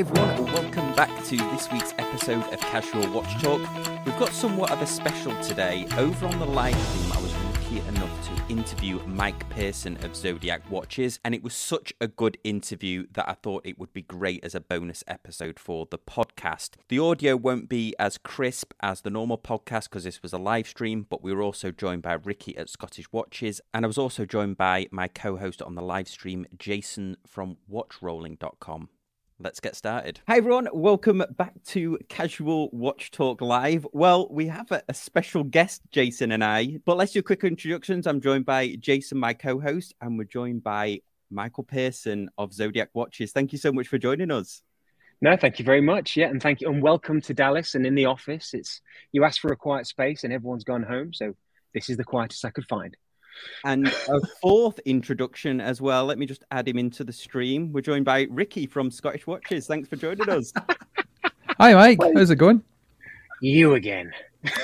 everyone, and welcome back to this week's episode of Casual Watch Talk. We've got somewhat of a special today. Over on the live stream, I was lucky enough to interview Mike Pearson of Zodiac Watches, and it was such a good interview that I thought it would be great as a bonus episode for the podcast. The audio won't be as crisp as the normal podcast because this was a live stream, but we were also joined by Ricky at Scottish Watches, and I was also joined by my co host on the live stream, Jason from WatchRolling.com. Let's get started. Hi, everyone. Welcome back to Casual Watch Talk Live. Well, we have a, a, special guest, Jason and I, but let's do quick introductions. I'm joined by Jason, my co host, and we're joined by Michael Pearson of Zodiac Watches. Thank you so much for joining us. No, thank you very much. Yeah, and thank you, and welcome to Dallas and in the office. It's you asked for a quiet space, and everyone's gone home, so this is the quietest I could find. And a fourth introduction as well. Let me just add him into the stream. We're joined by Ricky from Scottish Watches. Thanks for joining us. Hi, Mike. How's it going? You again.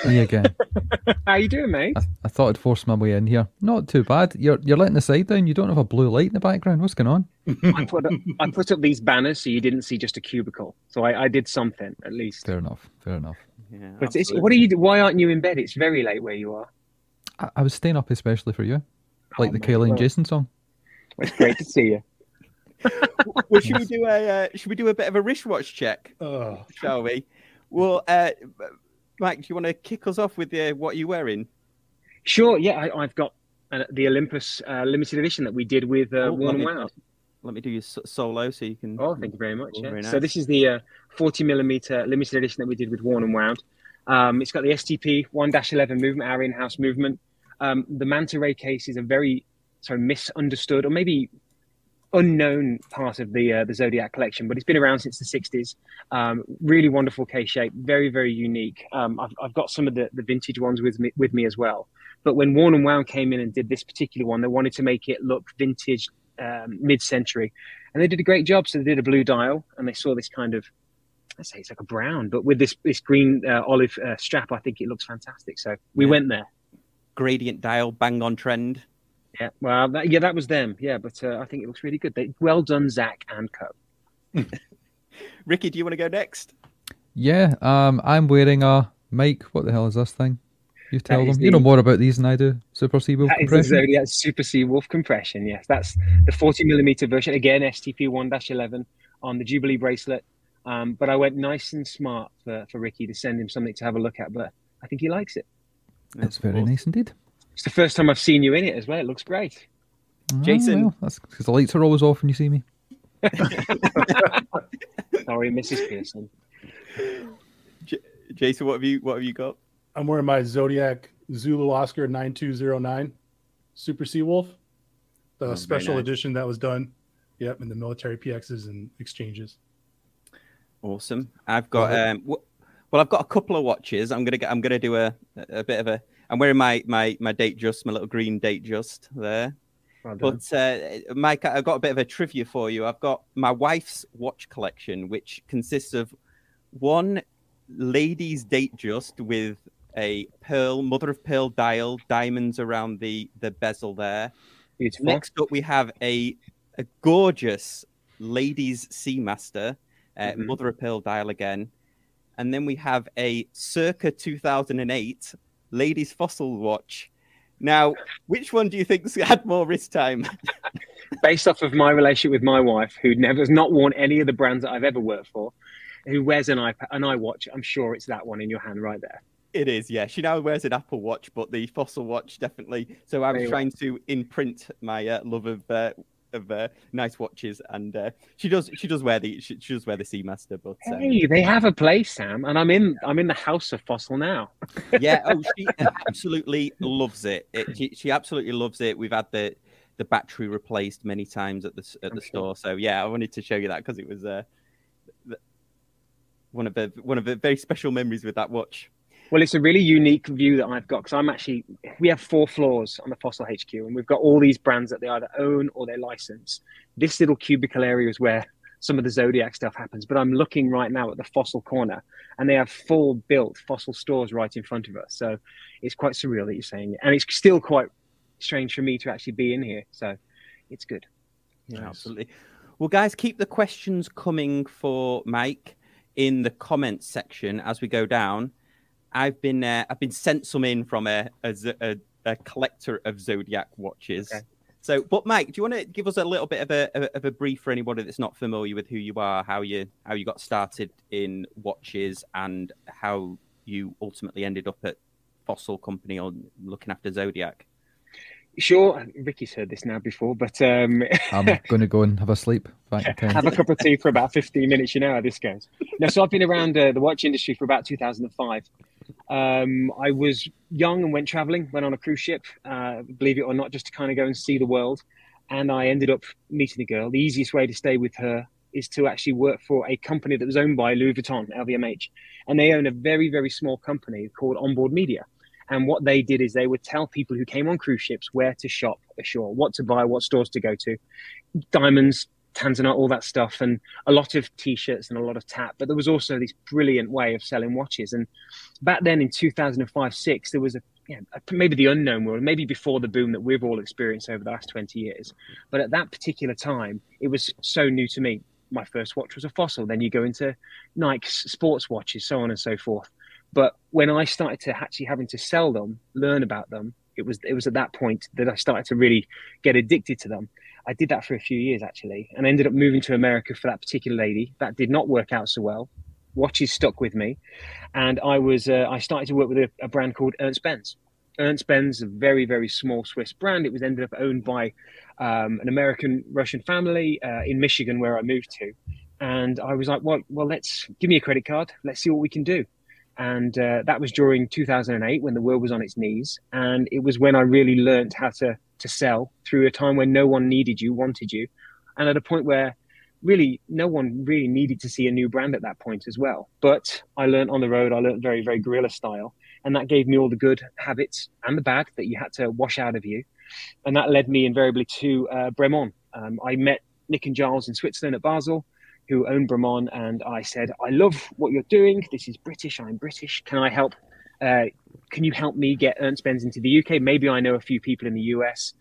Me again. How you doing, mate? I, I, thought I'd force my way in here. Not too bad. You're you're letting the side down. You don't have a blue light in the background. What's going on? I put up, I put up these banners so you didn't see just a cubicle. So I, I did something at least. Fair enough. Fair enough. Yeah, but it's, what are you? Why aren't you in bed? It's very late where you are. I, I was staying up especially for you, like oh the Kaylee and Jason song. It's great to see you. well, should we do a uh, should we do a bit of a wristwatch check? Oh. Shall we? Well, uh, Mike, do you want to kick us off with uh, what you're wearing? Sure. Yeah, I, have got uh, the Olympus uh, limited edition that we did with uh, oh, Worn and Wound. Let me do your solo so you can. Oh, thank you very much. Yeah. Very nice. So this is the uh, 40 millimeter limited edition that we did with Worn and Wound. Um, it's got the STP 1-11 movement, our in-house movement. Um, the manta ray case is a very sorry misunderstood or maybe unknown part of the uh, the Zodiac collection, but it's been around since the 60s. Um, really wonderful case shape, very very unique. Um, I've, I've got some of the, the vintage ones with me with me as well. But when Worn and Wound came in and did this particular one, they wanted to make it look vintage, um, mid-century, and they did a great job. So they did a blue dial, and they saw this kind of I say it's like a brown, but with this this green uh, olive uh, strap, I think it looks fantastic. So we yeah. went there. Gradient dial, bang on trend. Yeah, well, that, yeah, that was them. Yeah, but uh, I think it looks really good. They, well done, Zach and Co. Ricky, do you want to go next? Yeah, um, I'm wearing a Mike. What the hell is this thing? You tell them. The, you know more about these than I do. Super Seawolf compression. Is the Zodiac Super Seawolf compression. Yes, that's the 40 millimeter version. Again, STP 1-11 on the Jubilee bracelet. Um, but I went nice and smart for, for Ricky to send him something to have a look at. But I think he likes it. That's very nice indeed. It's the first time I've seen you in it as well. It looks great. Oh, Jason. Well, that's because the lights are always off when you see me. Sorry, Mrs. Pearson. J- Jason, what have you what have you got? I'm wearing my Zodiac Zulu Oscar 9209 Super Seawolf, the oh, special nice. edition that was done. Yep, in the military PXs and exchanges. Awesome. I've got um, w- well, I've got a couple of watches. I'm gonna get. I'm gonna do a a bit of a. I'm wearing my my my Datejust, my little green Datejust there. Well but uh, Mike, I've got a bit of a trivia for you. I've got my wife's watch collection, which consists of one ladies' Datejust with a pearl, mother of pearl dial, diamonds around the the bezel there. Beautiful. Next up, we have a a gorgeous ladies' Seamaster uh, mm-hmm. Mother of Pearl dial again. And then we have a circa 2008 ladies fossil watch. Now, which one do you think had more wrist time? Based off of my relationship with my wife, who never has not worn any of the brands that I've ever worked for, who wears an iPad, an iWatch, I'm sure it's that one in your hand right there. It is, yeah. She now wears an Apple Watch, but the Fossil Watch definitely. So I was trying to imprint my uh, love of uh, of uh, nice watches, and uh, she does she does wear the she, she does wear the Seamaster. But um... hey, they have a place, Sam, and I'm in I'm in the house of Fossil now. yeah, oh, she absolutely loves it. it she, she, absolutely loves it. We've had the the battery replaced many times at the at the store, so yeah, I wanted to show you that because it was uh, one of the one of the very special memories with that watch. Well, it's a really unique view that I've got because I'm actually, we have four floors on the Fossil HQ and we've got all these brands that they either own or they license. This little cubicle area is where some of the Zodiac stuff happens. But I'm looking right now at the Fossil corner and they have full built Fossil stores right in front of us. So it's quite surreal that you're saying it. And it's still quite strange for me to actually be in here. So it's good. Yeah, absolutely. Well, guys, keep the questions coming for Mike in the comments section as we go down. I've been uh, I've been sent some in from a a, a, a collector of zodiac watches. Okay. So, but Mike, do you want to give us a little bit of a, of a brief for anybody that's not familiar with who you are, how you how you got started in watches, and how you ultimately ended up at Fossil Company or looking after Zodiac? Sure, Ricky's heard this now before, but um... I'm going to go and have a sleep. have a cup of tea for about 15 minutes. You know how this goes. No, so I've been around uh, the watch industry for about 2005. Um, I was young and went traveling, went on a cruise ship, uh, believe it or not, just to kind of go and see the world. And I ended up meeting a girl. The easiest way to stay with her is to actually work for a company that was owned by Louis Vuitton, LVMH. And they own a very, very small company called Onboard Media. And what they did is they would tell people who came on cruise ships where to shop ashore, what to buy, what stores to go to, diamonds, Tanzanite, all that stuff, and a lot of t-shirts and a lot of tap. But there was also this brilliant way of selling watches. And back then in 2005, six, there was a maybe the unknown world, maybe before the boom that we've all experienced over the last 20 years. But at that particular time, it was so new to me. My first watch was a fossil. Then you go into Nike sports watches, so on and so forth. But when I started to actually having to sell them, learn about them, it was it was at that point that I started to really get addicted to them. I did that for a few years actually, and ended up moving to America for that particular lady. That did not work out so well. Watches stuck with me, and I was uh, I started to work with a, a brand called Ernst Benz. Ernst Benz, a very very small Swiss brand. It was ended up owned by um, an American Russian family uh, in Michigan, where I moved to. And I was like, well, well, let's give me a credit card. Let's see what we can do. And uh, that was during 2008 when the world was on its knees. And it was when I really learned how to to sell through a time when no one needed you, wanted you, and at a point where really no one really needed to see a new brand at that point as well. But I learned on the road, I learned very, very guerrilla style. And that gave me all the good habits and the bad that you had to wash out of you. And that led me invariably to uh, Bremont. Um, I met Nick and Giles in Switzerland at Basel, who own Bremont. And I said, I love what you're doing. This is British. I'm British. Can I help uh, can you help me get Ernst Benz into the UK? Maybe I know a few people in the US.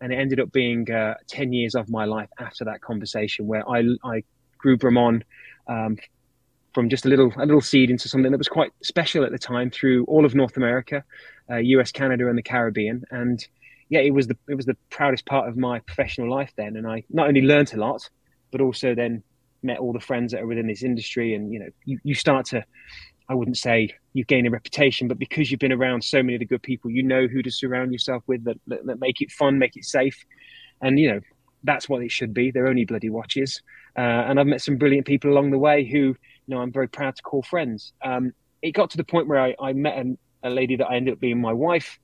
And it ended up being uh, 10 years of my life after that conversation where I, I grew Bremont um, from just a little, a little seed into something that was quite special at the time through all of North America, uh, US, Canada, and the Caribbean. And yeah, it was the, it was the proudest part of my professional life then. And I not only learned a lot, but also then met all the friends that are within this industry. And, you know, you, you start to, I wouldn't say you've gained a reputation, but because you've been around so many of the good people, you know who to surround yourself with that, that, that make it fun, make it safe. And, you know, that's what it should be. They're only bloody watches. Uh, and I've met some brilliant people along the way who, you know, I'm very proud to call friends. Um, it got to the point where I, I met a, a lady that I ended up being my wife.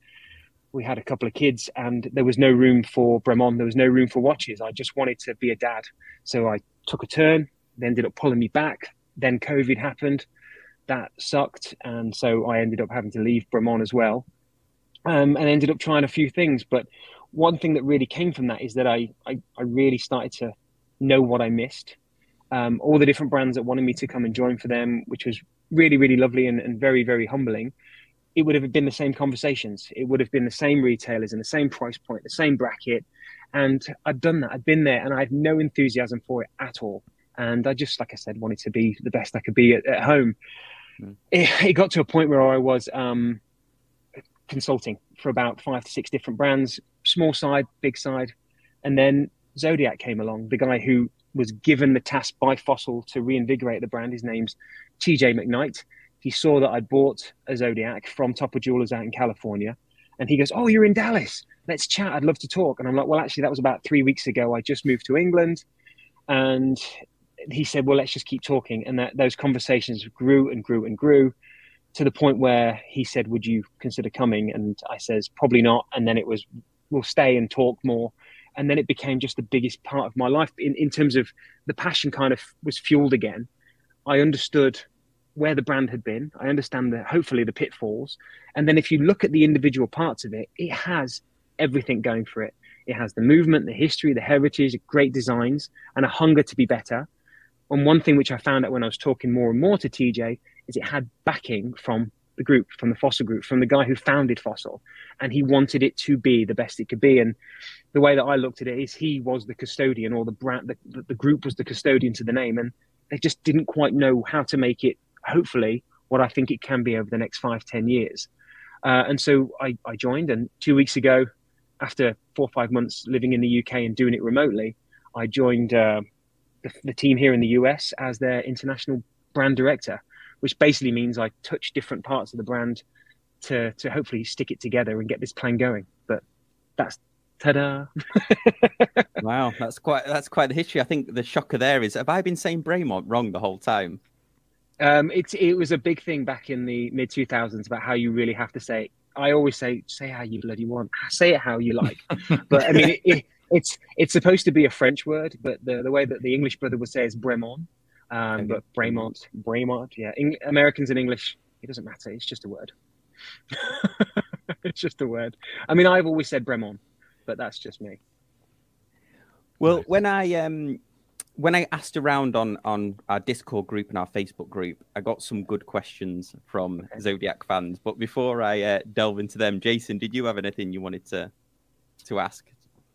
We had a couple of kids, and there was no room for Bremont. There was no room for watches. I just wanted to be a dad. So I took a turn. They ended up pulling me back. Then COVID happened that sucked, and so I ended up having to leave Bremont as well, um, and ended up trying a few things. But one thing that really came from that is that I I, I really started to know what I missed. Um, all the different brands that wanted me to come and join for them, which was really really lovely and, and very very humbling. It would have been the same conversations. It would have been the same retailers and the same price point, the same bracket. And I'd done that. I'd been there, and I had no enthusiasm for it at all. And I just, like I said, wanted to be the best I could be at, at home it, it, got to a point where I was um, consulting for about five to six different brands, small side, big side, and then Zodiac came along. The guy who was given the task by Fossil to reinvigorate the brand. His name's TJ McKnight. He saw that I'd bought a Zodiac from Topper Jewelers out in California. And he goes, Oh, you're in Dallas. Let's chat. I'd love to talk. And I'm like, Well, actually, that was about three weeks ago. I just moved to England. And he said, "Well, let's just keep talking," and that those conversations grew and grew and grew to the point where he said, "Would you consider coming?" And I says, "Probably not." And then it was, "We'll stay and talk more." And then it became just the biggest part of my life in, in terms of the passion kind of was fueled again. I understood where the brand had been. I understand the hopefully the pitfalls. And then if you look at the individual parts of it, it has everything going for it. It has the movement, the history, the heritage, great designs, and a hunger to be better. And one thing which I found out when I was talking more and more to TJ is it had backing from the group, from the Fossil group, from the guy who founded Fossil, and he wanted it to be the best it could be. And the way that I looked at it is, he was the custodian, or the brand, the, the group was the custodian to the name, and they just didn't quite know how to make it. Hopefully, what I think it can be over the next five, ten years. Uh, and so I, I joined, and two weeks ago, after four or five months living in the UK and doing it remotely, I joined uh, the, the, team here in the US as their international brand director, which basically means I touch different parts of the brand to to hopefully stick it together and get this plan going. But that's ta-da! wow, that's quite that's quite the history. I think the shocker there is: have I been saying Bremont wrong the whole time? Um, it it was a big thing back in the mid two thousands about how you really have to say. It. I always say, say how you bloody want, say it how you like. but I mean, it, it, it's it's supposed to be a French word, but the, the way that the English brother would say is Bremont, um, but Bremont, Bremont, yeah. Eng- Americans and English, it doesn't matter. It's just a word. it's just a word. I mean, I've always said Bremont, but that's just me. Well, when I um when I asked around on on our Discord group and our Facebook group, I got some good questions from okay. Zodiac fans. But before I uh, delve into them, Jason, did you have anything you wanted to to ask?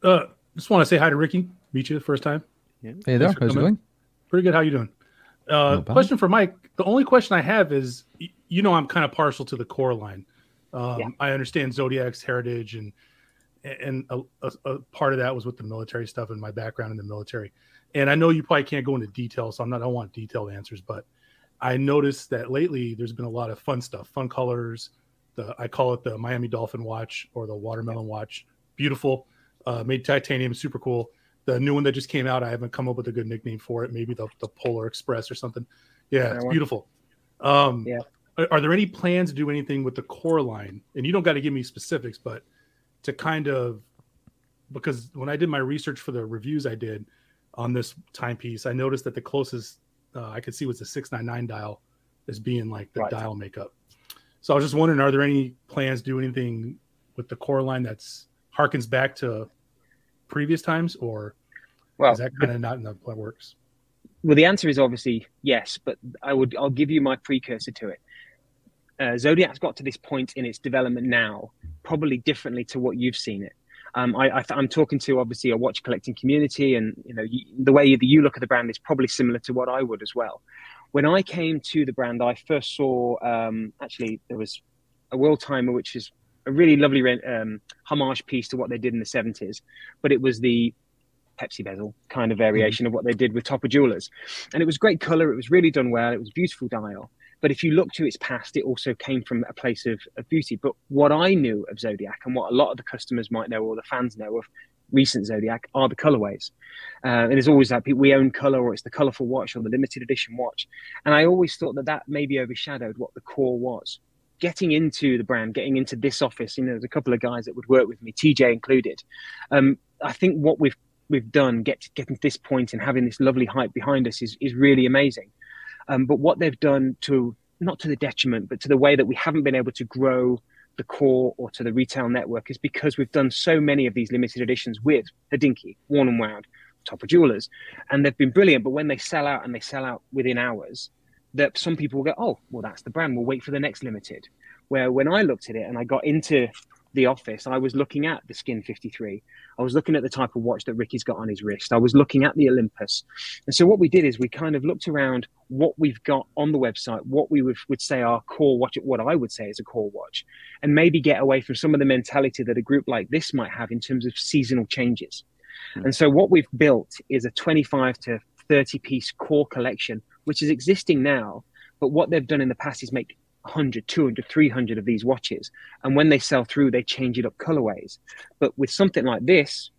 Uh, just want to say hi to Ricky. Meet you the first time. Yeah. Hey there, how's it going? Pretty good. How you doing? Uh, question for Mike. The only question I have is, you know, I'm kind of partial to the core line. Um, yeah. I understand Zodiac's heritage, and and a, a, a, part of that was with the military stuff and my background in the military. And I know you probably can't go into detail, so I'm not. I don't want detailed answers, but I noticed that lately there's been a lot of fun stuff, fun colors. The I call it the Miami Dolphin watch or the watermelon watch. Beautiful uh, made titanium, super cool. The new one that just came out, I haven't come up with a good nickname for it. Maybe the, the Polar Express or something. Yeah, it's beautiful. Um, yeah. Are, are, there any plans to do anything with the core line? And you don't got to give me specifics, but to kind of because when I did my research for the reviews I did on this timepiece, I noticed that the closest uh, I could see was the 699 dial as being like the right. dial makeup. So I was just wondering, are there any plans to do anything with the core line that's harkens back to previous times, or well, is that kind of not in the works? Well, the answer is obviously yes, but I would I'll give you my precursor to it. Uh, Zodiac's got to this point in its development now, probably differently to what you've seen it. Um, I, am talking to obviously a watch collecting community, and you know you, the way that you look at the brand is probably similar to what I would as well. When I came to the brand, I first saw um, actually there was a world timer, which is a really lovely um, homage piece to what they did in the 70s, but it was the Pepsi bezel kind of variation mm-hmm. of what they did with Topper Jewelers. And it was great color. It was really done well. It was beautiful dial. But if you look to its past, it also came from a place of, of beauty. But what I knew of Zodiac and what a lot of the customers might know or the fans know of recent Zodiac are the colorways. Uh, and there's always that we own color or it's the colorful watch or the limited edition watch. And I always thought that that maybe overshadowed what the core was getting into the brand, getting into this office, you know, there's a couple of guys that would work with me, TJ included. Um, I think what we've we've done, get getting to this point and having this lovely hype behind us is is really amazing. Um, but what they've done to not to the detriment, but to the way that we haven't been able to grow the core or to the retail network is because we've done so many of these limited editions with Hodinkee, Worn and Wound, Topper Jewelers, and they've been brilliant. But when they sell out and they sell out within hours, that some people will go, oh, well, that's the brand. We'll wait for the next limited. Where when I looked at it and I got into the office, I was looking at the Skin 53. I was looking at the type of watch that Ricky's got on his wrist. I was looking at the Olympus. And so what we did is we kind of looked around what we've got on the website, what we would, would say our core watch, what I would say is a core watch, and maybe get away from some of the mentality that a group like this might have in terms of seasonal changes. Mm. And so what we've built is a 25 to 30 piece core collection which is existing now. But what they've done in the past is make 100, 200, 300 of these watches. And when they sell through, they change it up colorways. But with something like this,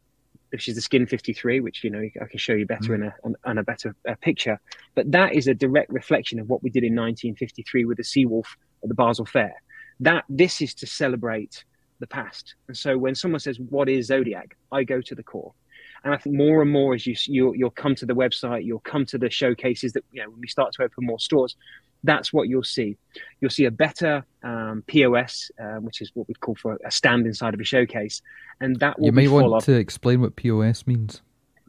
which is the Skin 53, which you know I can show you better mm. in a on, a better uh, picture. But that is a direct reflection of what we did in 1953 with the Seawolf at the Basel Fair. That this is to celebrate the past. And so when someone says, "What is Zodiac?" I go to the core. And I think more and more as you you'll, you'll come to the website, you'll come to the showcases that you know when we start to open more stores. That's what you'll see. You'll see a better um, POS, uh, which is what we'd call for a stand inside of a showcase, and that will you may want to explain what POS means.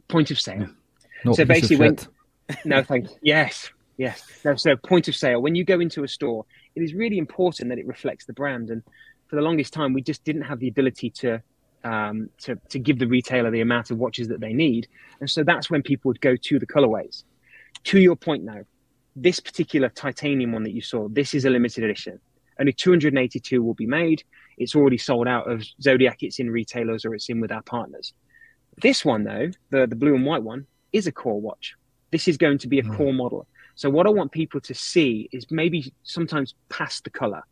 Point of sale. Not so basically, when no, thank you. Yes, Yes. No, so point of sale. When you go into a store, it is really important that it reflects the brand. And for the longest time, we just didn't have the ability to um, to to give the retailer the amount of watches that they need. And so that's when people would go to the colorways. To your point now, this particular titanium one that you saw, this is a limited edition. Only 282 will be made. It's already sold out of Zodiac. It's in retailers or it's in with our partners. This one, though, the, the blue and white one, is a core watch. This is going to be a mm. core model. So, what I want people to see is maybe sometimes past the color.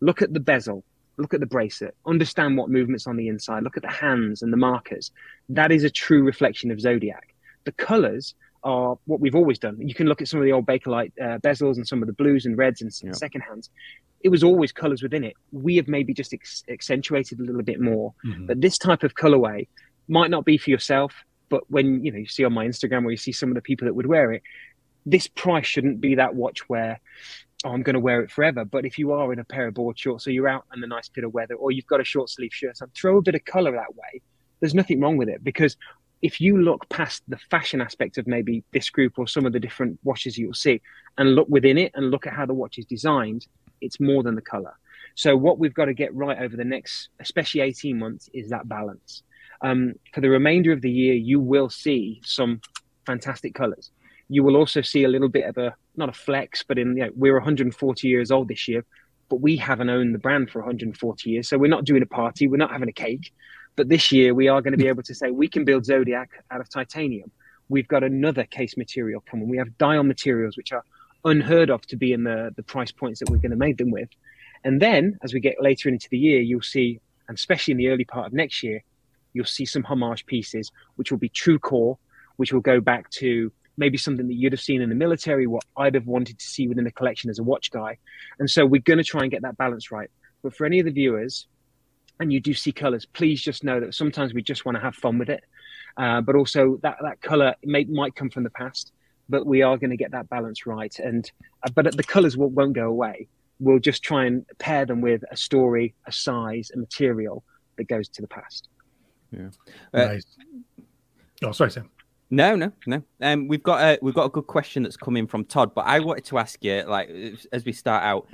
Look at the bezel, look at the bracelet, understand what movements on the inside, look at the hands and the markers. That is a true reflection of Zodiac. The colors are what we've always done. You can look at some of the old Bakelite uh, bezels and some of the blues and reds and yeah. second hands. It was always colors within it. We have maybe just ex- accentuated a little bit more. Mm-hmm. But this type of colorway might not be for yourself. But when you know you see on my Instagram where you see some of the people that would wear it, this price shouldn't be that watch where oh, I'm going to wear it forever. But if you are in a pair of board shorts, or you're out in a nice bit of weather, or you've got a short sleeve shirt, so throw a bit of color that way. There's nothing wrong with it because if you look past the fashion aspect of maybe this group or some of the different watches you'll see and look within it and look at how the watch is designed, it's more than the color. So what we've got to get right over the next, especially 18 months, is that balance. Um, for the remainder of the year, you will see some fantastic colors. You will also see a little bit of a not a flex, but in you know, we're 140 years old this year, but we haven't owned the brand for 140 years, so we're not doing a party, we're not having a cake. But this year, we are going to be able to say we can build Zodiac out of titanium. We've got another case material coming. We have dial materials, which are unheard of to be in the, the price points that we're going to make them with. And then as we get later into the year, you'll see, and especially in the early part of next year, you'll see some homage pieces, which will be true core, which will go back to maybe something that you'd have seen in the military, what I'd have wanted to see within the collection as a watch guy. And so we're going to try and get that balance right. But for any of the viewers and you do see colors, please just know that sometimes we just want to have fun with it. Uh, but also that, that color may, might come from the past, but we are going to get that balance right. And, uh, but the colors will, won't go away. We'll just try and pair them with a story, a size, a material that goes to the past. Yeah. Uh, nice. Oh, sorry, Sam. No, no, no. Um, we've got a we've got a good question that's coming from Todd, but I wanted to ask you, like, as we start out,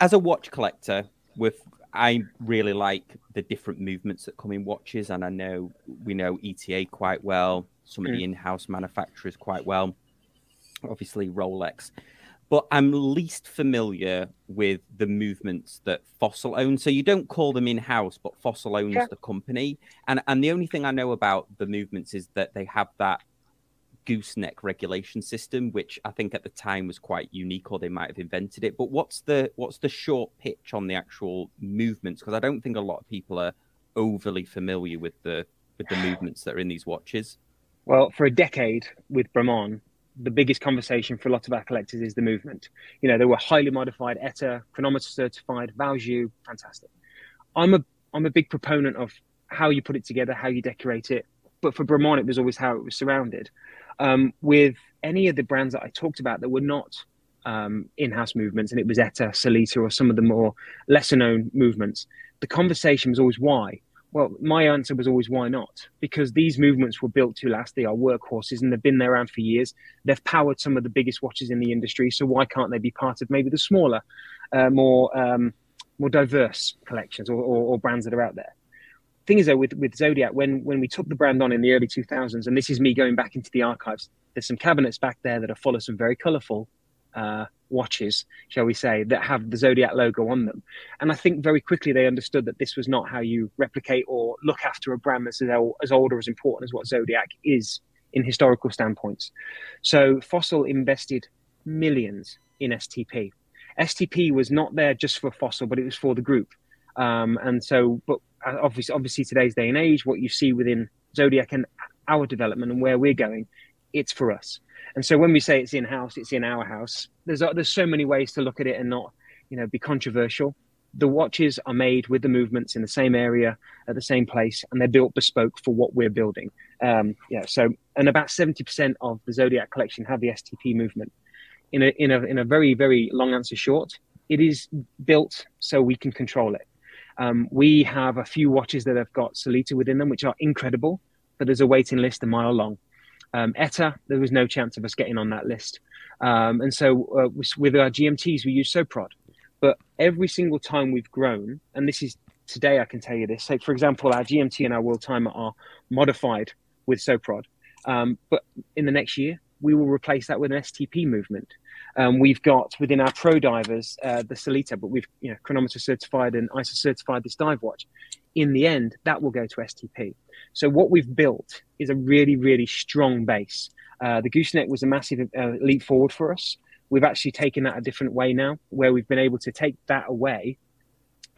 as a watch collector, with I really like the different movements that come in watches, and I know we know ETA quite well, some of the mm. in-house manufacturers quite well, obviously Rolex. But I'm least familiar with the movements that Fossil owns. So you don't call them in-house, but Fossil owns yeah. the company. And and the only thing I know about the movements is that they have that gooseneck regulation system, which I think at the time was quite unique, or they might have invented it. But what's the what's the short pitch on the actual movements? Because I don't think a lot of people are overly familiar with the with the movements that are in these watches. Well, for a decade with Bremont, the biggest conversation for a lot of our collectors is the movement. You know, they were highly modified, ETA, chronometer certified, Valjoux, fantastic. I'm a I'm a big proponent of how you put it together, how you decorate it. But for Bremont, it was always how it was surrounded um, with any of the brands that I talked about that were not um, in-house movements, and it was ETA, Sellita, or some of the more lesser-known movements. The conversation was always why. Well, my answer was always why not? Because these movements were built to last. They are workhorses and they've been there around for years. They've powered some of the biggest watches in the industry. So why can't they be part of maybe the smaller, uh, more um, more diverse collections or, or, or brands that are out there? thing is though with, with zodiac when when we took the brand on in the early 2000s and this is me going back into the archives there's some cabinets back there that are full of some very colorful uh, watches shall we say that have the zodiac logo on them. And i think very quickly they understood that this was not how you replicate or look after a brand that's as old, or as important as what zodiac is in historical standpoints. So fossil invested millions in stp stp was not there just for fossil but it was for the group. Um, and so but uh, obviously, obviously today's day and age, what you see within Zodiac and our development and where we're going, it's for us. And so when we say it's in house, it's in our house. There's uh, there's so many ways to look at it and not you know be controversial. The watches are made with the movements in the same area at the same place, and they're built bespoke for what we're building. Um, yeah. So and about seventy percent of the Zodiac collection have the STP movement. In a in a in a very very long answer short, it is built so we can control it. Um, we have a few watches that have got Sellita within them, which are incredible, but there's a waiting list a mile long. Um, ETA, there was no chance of us getting on that list. Um, and so uh, with our GMTs, we use SOPROD. But every single time we've grown, and this is today, I can tell you this. So, for example, our GMT and our World Timer are modified with SOPROD. Um, but in the next year, we will replace that with an STP movement. Um, we've got within our pro divers uh, the Sellita, but we've you know chronometer certified and ISO certified this dive watch. In the end, that will go to STP. So what we've built is a really really strong base. Uh, the gooseneck was a massive uh, leap forward for us. We've actually taken that a different way now, where we've been able to take that away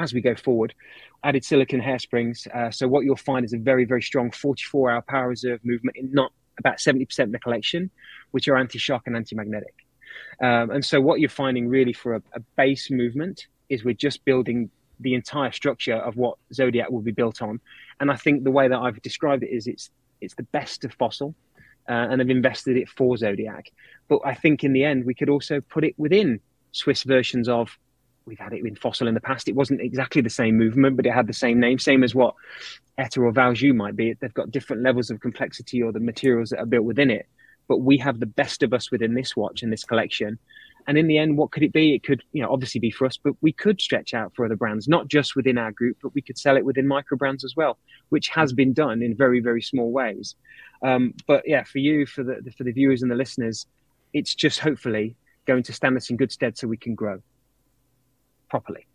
as we go forward. Added silicon hairsprings. Uh, so what you'll find is a very very strong 44 hour power reserve movement in not about 70% of the collection, which are anti-shock and anti-magnetic. Um, and so what you're finding really for a, a, base movement is we're just building the entire structure of what Zodiac will be built on. And I think the way that I've described it is it's it's the best of fossil, uh, and I've invested it for Zodiac. But I think in the end we could also put it within Swiss versions of. We've had it in fossil in the past. It wasn't exactly the same movement, but it had the same name, same as what ETA or Valjoux might be. They've got different levels of complexity or the materials that are built within it but we have the best of us within this watch and this collection. And in the end, what could it be? It could, you know, obviously be for us, but we could stretch out for other brands, not just within our group, but we could sell it within micro brands as well, which has been done in very, very small ways. Um, but yeah, for you, for the for the viewers and the listeners, it's just hopefully going to stand us in good stead so we can grow properly.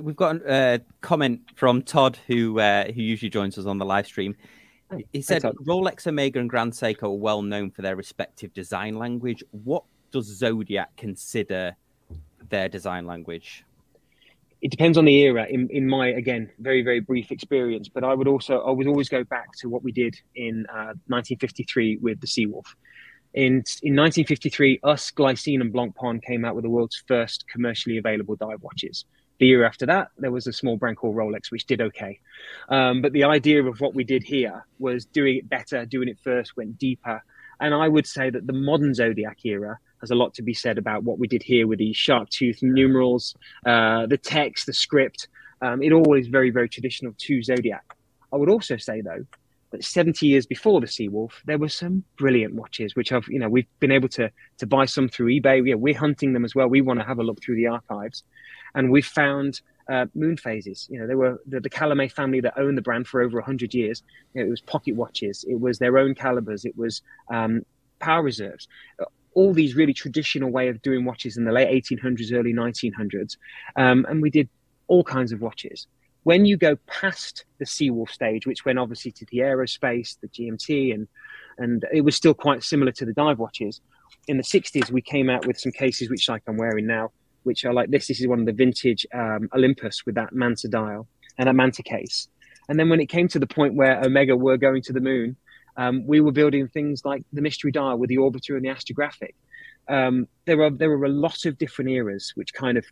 We've got a comment from Todd, who uh, who usually joins us on the live stream. He said Rolex Omega and Grand Seiko are well known for their respective design language. What does Zodiac consider their design language? It depends on the era. In, in my again very very brief experience, but I would also I would always go back to what we did in uh, 1953 with the Seawolf. In, in 1953, us, Glycine, and Blancpain came out with the world's first commercially available dive watches. The year after that, there was a small brand called Rolex, which did okay. Um, but the idea of what we did here was doing it better, doing it first, went deeper. And I would say that the modern Zodiac era has a lot to be said about what we did here with the shark tooth numerals, uh, the text, the script. Um, it all is very, very traditional to Zodiac. I would also say, though, that 70 years before the Seawolf, there were some brilliant watches, which I've, you know, we've been able to to buy some through eBay. Yeah, we're hunting them as well. We want to have a look through the archives and we found uh, moon phases. You know, they were the, the Calame family that owned the brand for over 100 years. You know, it was pocket watches, it was their own calibers, it was um, power reserves. All these really traditional way of doing watches in the late 1800s, early 1900s, um, and we did all kinds of watches. When you go past the Seawolf stage, which went obviously to the aerospace, the GMT, and and it was still quite similar to the dive watches. In the 60s, we came out with some cases which, like I'm wearing now, which are like this. This is one of the vintage um, Olympus with that Manta dial and a Manta case. And then when it came to the point where Omega were going to the moon, um, we were building things like the Mystery Dial with the Orbiter and the Astrographic. Um, there are there are a lot of different eras which kind of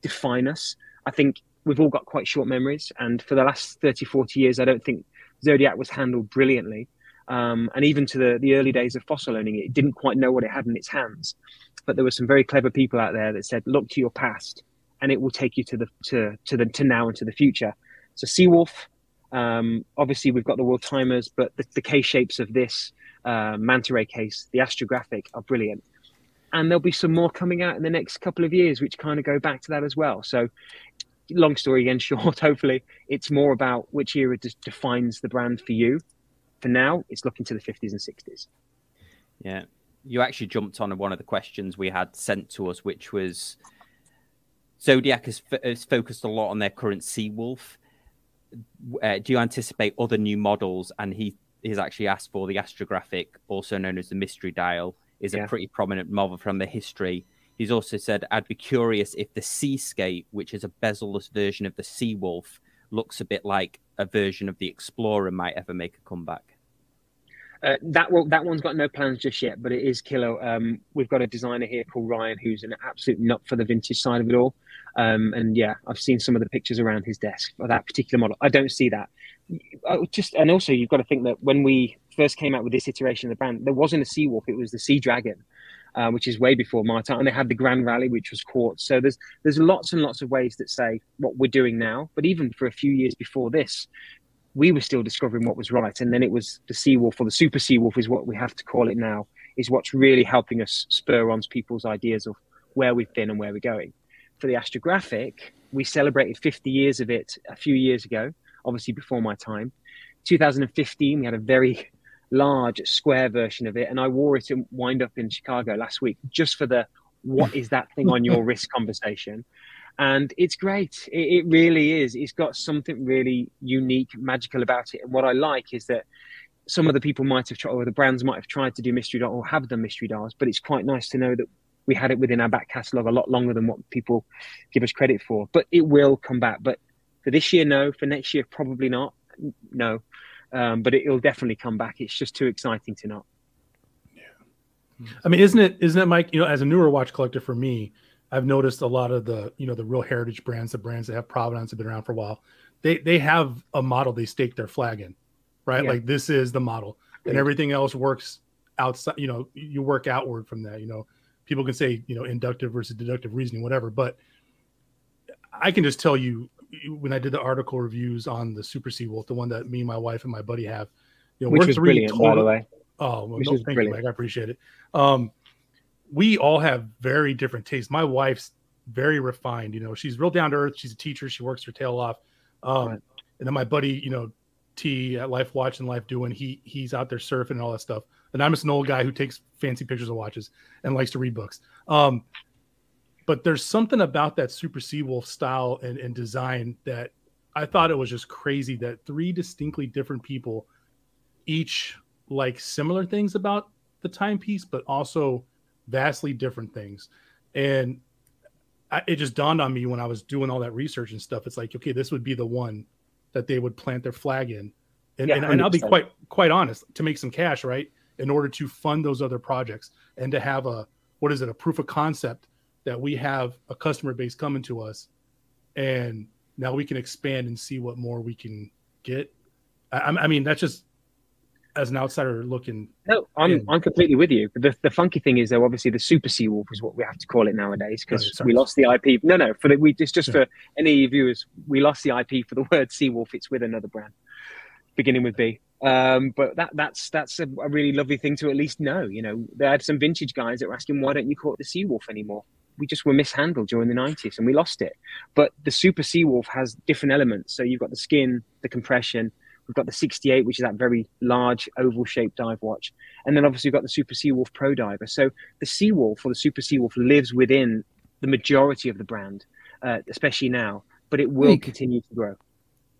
define us. I think we've all got quite short memories, and for the last 30, 40 years, I don't think Zodiac was handled brilliantly. Um, and even to the, the early days of fossil owning, it didn't quite know what it had in its hands but there were some very clever people out there that said, look to your past, and it will take you to the to to the to now and to the future. So Seawolf, um, obviously we've got the world timers, but the, the case shapes of this uh, manta ray case, the astrographic, are brilliant. And there'll be some more coming out in the next couple of years, which kind of go back to that as well. So, long story again short, hopefully, it's more about which era defines the brand for you. For now, it's looking to the 50s and 60s. Yeah, you actually jumped on one of the questions we had sent to us, which was Zodiac has, f- has focused a lot on their current Seawolf. Uh, do you anticipate other new models? And he has actually asked for the astrographic, also known as the mystery dial, is yeah. a pretty prominent model from the history. He's also said, I'd be curious if the Seascape, which is a bezel-less version of the Seawolf, looks a bit like a version of the Explorer, might ever make a comeback. Uh, that will, that one's got no plans just yet, but it is killer. Um, we've got a designer here called Ryan who's an absolute nut for the vintage side of it all. Um, and yeah, I've seen some of the pictures around his desk for that particular model. I don't see that. I just and also you've got to think that when we first came out with this iteration of the brand, there wasn't a Sea Wolf; it was the Sea Dragon. Uh, which is way before my time. And they had the Grand Rally, which was quartz. So there's there's lots and lots of ways that say what we're doing now. But even for a few years before this, we were still discovering what was right. And then it was the Seawolf or the Super Seawolf is what we have to call it now, is what's really helping us spur on people's ideas of where we've been and where we're going. For the Astrographic, we celebrated 50 years of it a few years ago, obviously before my time. 2015, we had a very large square version of it, and I wore it in wind up in Chicago last week just for the what is that thing on your wrist conversation and it's great. It, it, really is. It's got something really unique, magical about it. And what I like is that some of the people might have tried, or the brands might have tried to do mystery dial or have done mystery dials, but it's quite nice to know that we had it within our back catalogue a lot longer than what people give us credit for. But it will come back. But for this year, no. For next year, probably not. No. Um, but it, will definitely come back. It's just too exciting to not. Yeah. I mean, isn't it? Isn't it, Mike? You know, as a newer watch collector, for me, I've noticed a lot of the you know the real heritage brands, the brands that have provenance have been around for a while. They they have a model they stake their flag in, right? Yeah. Like this is the model, and everything else works outside. You know, you work outward from that. You know, people can say you know inductive versus deductive reasoning, whatever, but I can just tell you when I did the article reviews on the Super Seawolf, the one that me, my wife, and my buddy have, you know, Which was brilliant, by the way. Oh, well, no, thank brilliant. you, Mike. I appreciate it. Um, we all have very different tastes. My wife's very refined. You know, she's real down to earth. She's a teacher. She works her tail off. Um, right. And then my buddy, you know, T at Life Watch and Life Doing, he he's out there surfing and all that stuff. And I'm just an old guy who takes fancy pictures of watches and likes to read books. Um, but there's something about that Super Seawolf style and, and design that I thought it was just crazy that three distinctly different people each like similar things about the timepiece, but also vastly different things. And I, it just dawned on me when I was doing all that research and stuff. It's like, okay, this would be the one that they would plant their flag in. And, yeah, and, and I'll be quite quite honest to make some cash, right? In order to fund those other projects and to have a what is it, a proof of concept that we have a customer base coming to us, and now we can expand and see what more we can get. I, I mean, that's just as an outsider looking. No, I'm in. I'm completely with you. The, the funky thing is though, obviously the Super Seawolf is what we have to call it nowadays because we lost the IP. No, no, for the, we it's just yeah. for any viewers, we lost the IP for the word Seawolf. It's with another brand, beginning with B. Um, but that that's that's a, a, really lovely thing to at least know. You know, they had some vintage guys that were asking, why don't you call it the Seawolf anymore? We just were mishandled during the 90s and we lost it. But the Super Seawolf has different elements. So you've got the skin, the compression, We've got the 68, which is that very large oval shaped dive watch. And then obviously we've got the Super Seawolf Pro Diver. So the Seawolf or the Super Seawolf lives within the majority of the brand, uh, especially now, but it will Nick, continue to grow.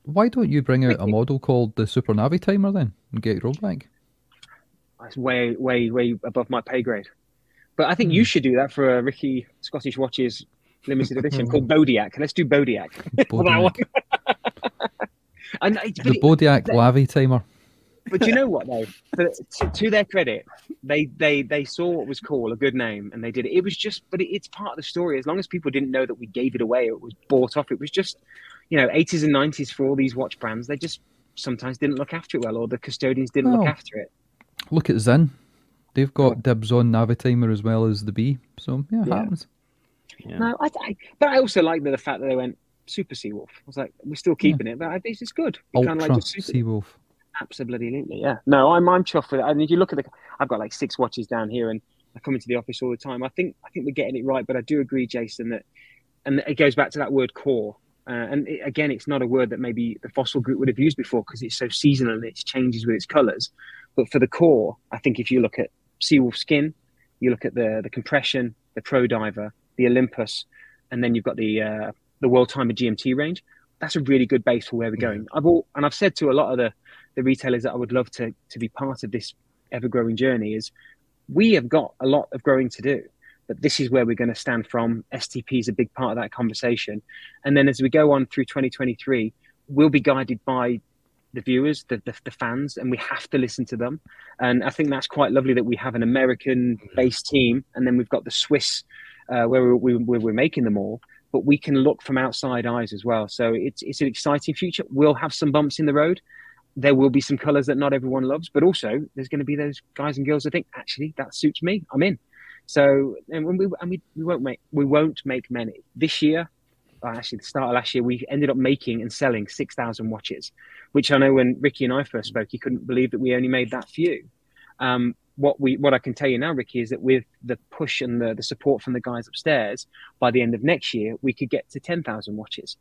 Why don't you bring out a model called the Super Navitimer then and get your back? That's way, way, way above my pay grade. But I think mm. you hmm. should do that for a Ricky Scottish Watches limited edition called Bodiac. Let's do Bodiac. Bodiac. And the Bodiac Navitimer. But you know what though? to, to, their credit, they they they saw what was cool, a good name, and they did it. It was just, but it, it's part of the story. As long as people didn't know that we gave it away, it was bought off. It was just, you know, 80s and 90s for all these watch brands. They just sometimes didn't look after it well, or the custodians didn't oh. look after it. Look at Zen. They've got dibs on Navitimer as well as the B. So yeah, it yeah. happens. Yeah. No, I, I, but I also like the, the fact that they went, Super Seawolf. I was like, we're still keeping yeah. it, but I think it's good. Ultra kind of like Seawolf. Absolutely, yeah. No, I'm I'm chuffed with it. I mean, if you look at the, I've got like six watches down here, and I come into the office all the time. I think I think we're getting it right, but I do agree, Jason, that and it goes back to that word core. Uh, and it, again, it's not a word that maybe the fossil group would have used before because it's so seasonal and it changes with its colours. But for the core, I think if you look at Seawolf skin, you look at the the compression, the Pro Diver, the Olympus, and then you've got the uh, the World Timer GMT range, that's a really good base for where we're going. I've all, and I've said to a lot of the, the retailers that I would love to, to be part of this ever growing journey is we have got a lot of growing to do, but this is where we're going to stand from. STP is a big part of that conversation. And then as we go on through 2023, we'll be guided by the viewers, the, the, the, fans, and we have to listen to them. And I think that's quite lovely that we have an American based team and then we've got the Swiss uh, where, we, where we're making them all but we can look from outside eyes as well. So it's it's an exciting future. We'll have some bumps in the road. There will be some colours that not everyone loves, but also there's going to be those guys and girls that think actually that suits me. I'm in. So and we and we, we won't make we won't make many this year. uh, actually the start of last year, we ended up making and selling 6,000 watches, which I know when Ricky and I first spoke, he couldn't believe that we only made that few. Um, what we what I can tell you now, Ricky, is that with the push and the, the support from the guys upstairs, by the end of next year, we could get to 10,000 watches,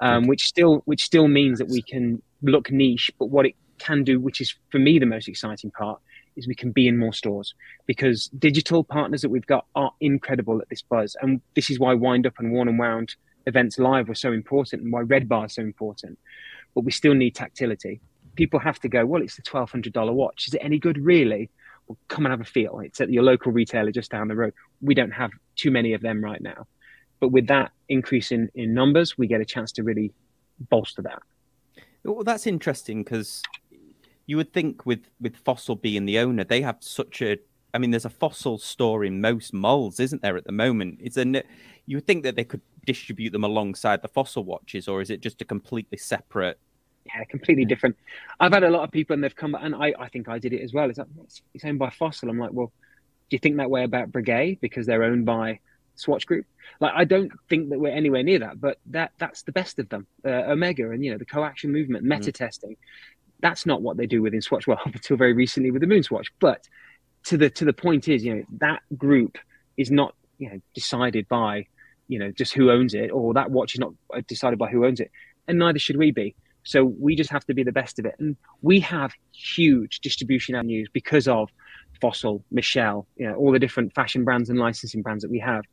um, which still which still means that we can look niche, but what it can do, which is for me the most exciting part, is we can be in more stores because digital partners that we've got are incredible at this buzz. And this is why Wind Up and Worn and Wound events live were so important and why Red Bar is so important. But we still need tactility. People have to go, well, it's a $1,200 watch. Is it any good, really? Come and have a feel. It's at your local retailer just down the road. We don't have too many of them right now. But with that increase in, in numbers, we get a chance to really bolster that. Well, that's interesting because you would think with with Fossil being the owner, they have such a. I mean, there's a Fossil store in most malls, isn't there, at the moment? It's a. You would think that they could distribute them alongside the Fossil watches, or is it just a completely separate? Yeah, completely different. I've had a lot of people, and they've come, and I, I think I did it as well. It's like it's owned by Fossil. I'm like, well, do you think that way about Breguet because they're owned by Swatch Group? Like, I don't think that we're anywhere near that, but that that's the best of them. Uh, Omega and you know the co-axial movement, mm. METAS testing. Mm that's not what they do within Swatch. Well, up until very recently with the Moon Swatch. But to the to the point is, you know, that group is not you know decided by you know just who owns it, or that watch is not decided by who owns it, and neither should we be. So we just have to be the best of it, and we have huge distribution avenues because of Fossil, Michele, you know, all the different fashion brands and licensing brands that we have.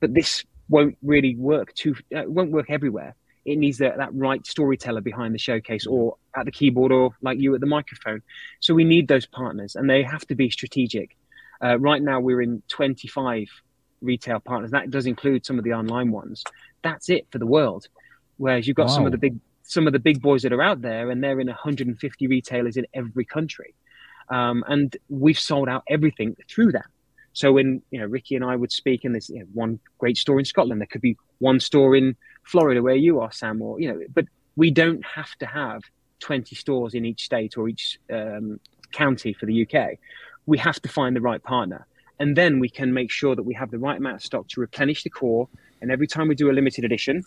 But this won't really work too. Uh, won't work everywhere it needs that, that right storyteller behind the showcase or at the keyboard or like you at the microphone. So we need those partners and they have to be strategic. Uh, right now, we're in 25 retail partners. That does include some of the online ones. That's it for the world. Whereas you've got wow. some of the big some of the big boys that are out there, and they're in 150 retailers in every country. Um, and we've sold out everything through that. So when you know Ricky and I would speak, and there's you know, one great store in Scotland, there could be one store in Florida where you are, Sam, or you know, but we don't have to have 20 stores in each state or each um, county for the UK. We have to find the right partner, and then we can make sure that we have the right amount of stock to replenish the core. And every time we do a limited edition,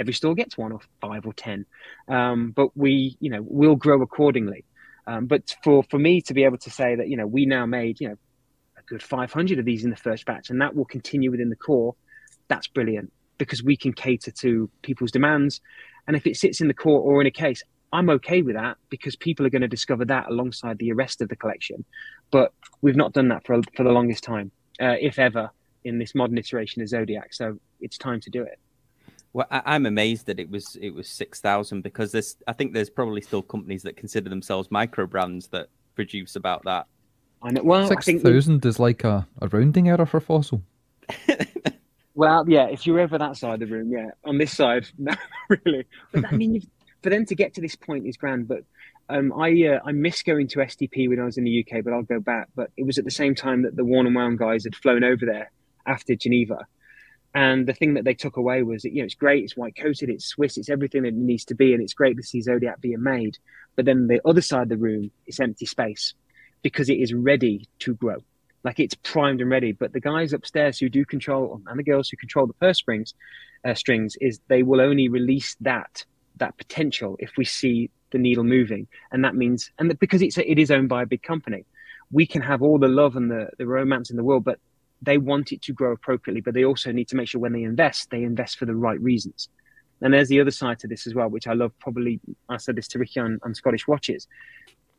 every store gets one or five or ten. Um, but we, you know, will grow accordingly. Um, but for for me to be able to say that, you know, we now made, you know, a good 500 of these in the first batch, and that will continue within the core. That's brilliant because we can cater to people's demands. And if it sits in the core or in a case, I'm okay with that because people are going to discover that alongside the rest of the collection. But we've not done that for for the longest time, uh, if ever, in this modern iteration of Zodiac. So it's time to do it. Well, I, am amazed that it was it was six thousand because there's I think there's probably still companies that consider themselves micro brands that produce about that. I know. Well, six thousand is like a, a rounding error for Fossil. Well, yeah, if you're ever that side of the room, yeah. On this side, no, really. But I mean, for them to get to this point is grand. But um, I uh, I miss going to STP when I was in the UK, but I'll go back. But it was at the same time that the Worn and Wound guys had flown over there after Geneva. And the thing that they took away was that, you know, it's great, it's white coated, it's Swiss, it's everything that it needs to be. And it's great to see Zodiac being made. But then the other side of the room is empty space because it is ready to grow like it's primed and ready. But the guys upstairs who do control, and the girls who control the purse strings, uh, strings, is they will only release that that potential if we see the needle moving, and that means, and because it's a, it is owned by a big company, we can have all the love and the the romance in the world, but they want it to grow appropriately. But they also need to make sure when they invest, they invest for the right reasons. And there's the other side to this as well, which I love. Probably I said this to Ricky on, on Scottish watches.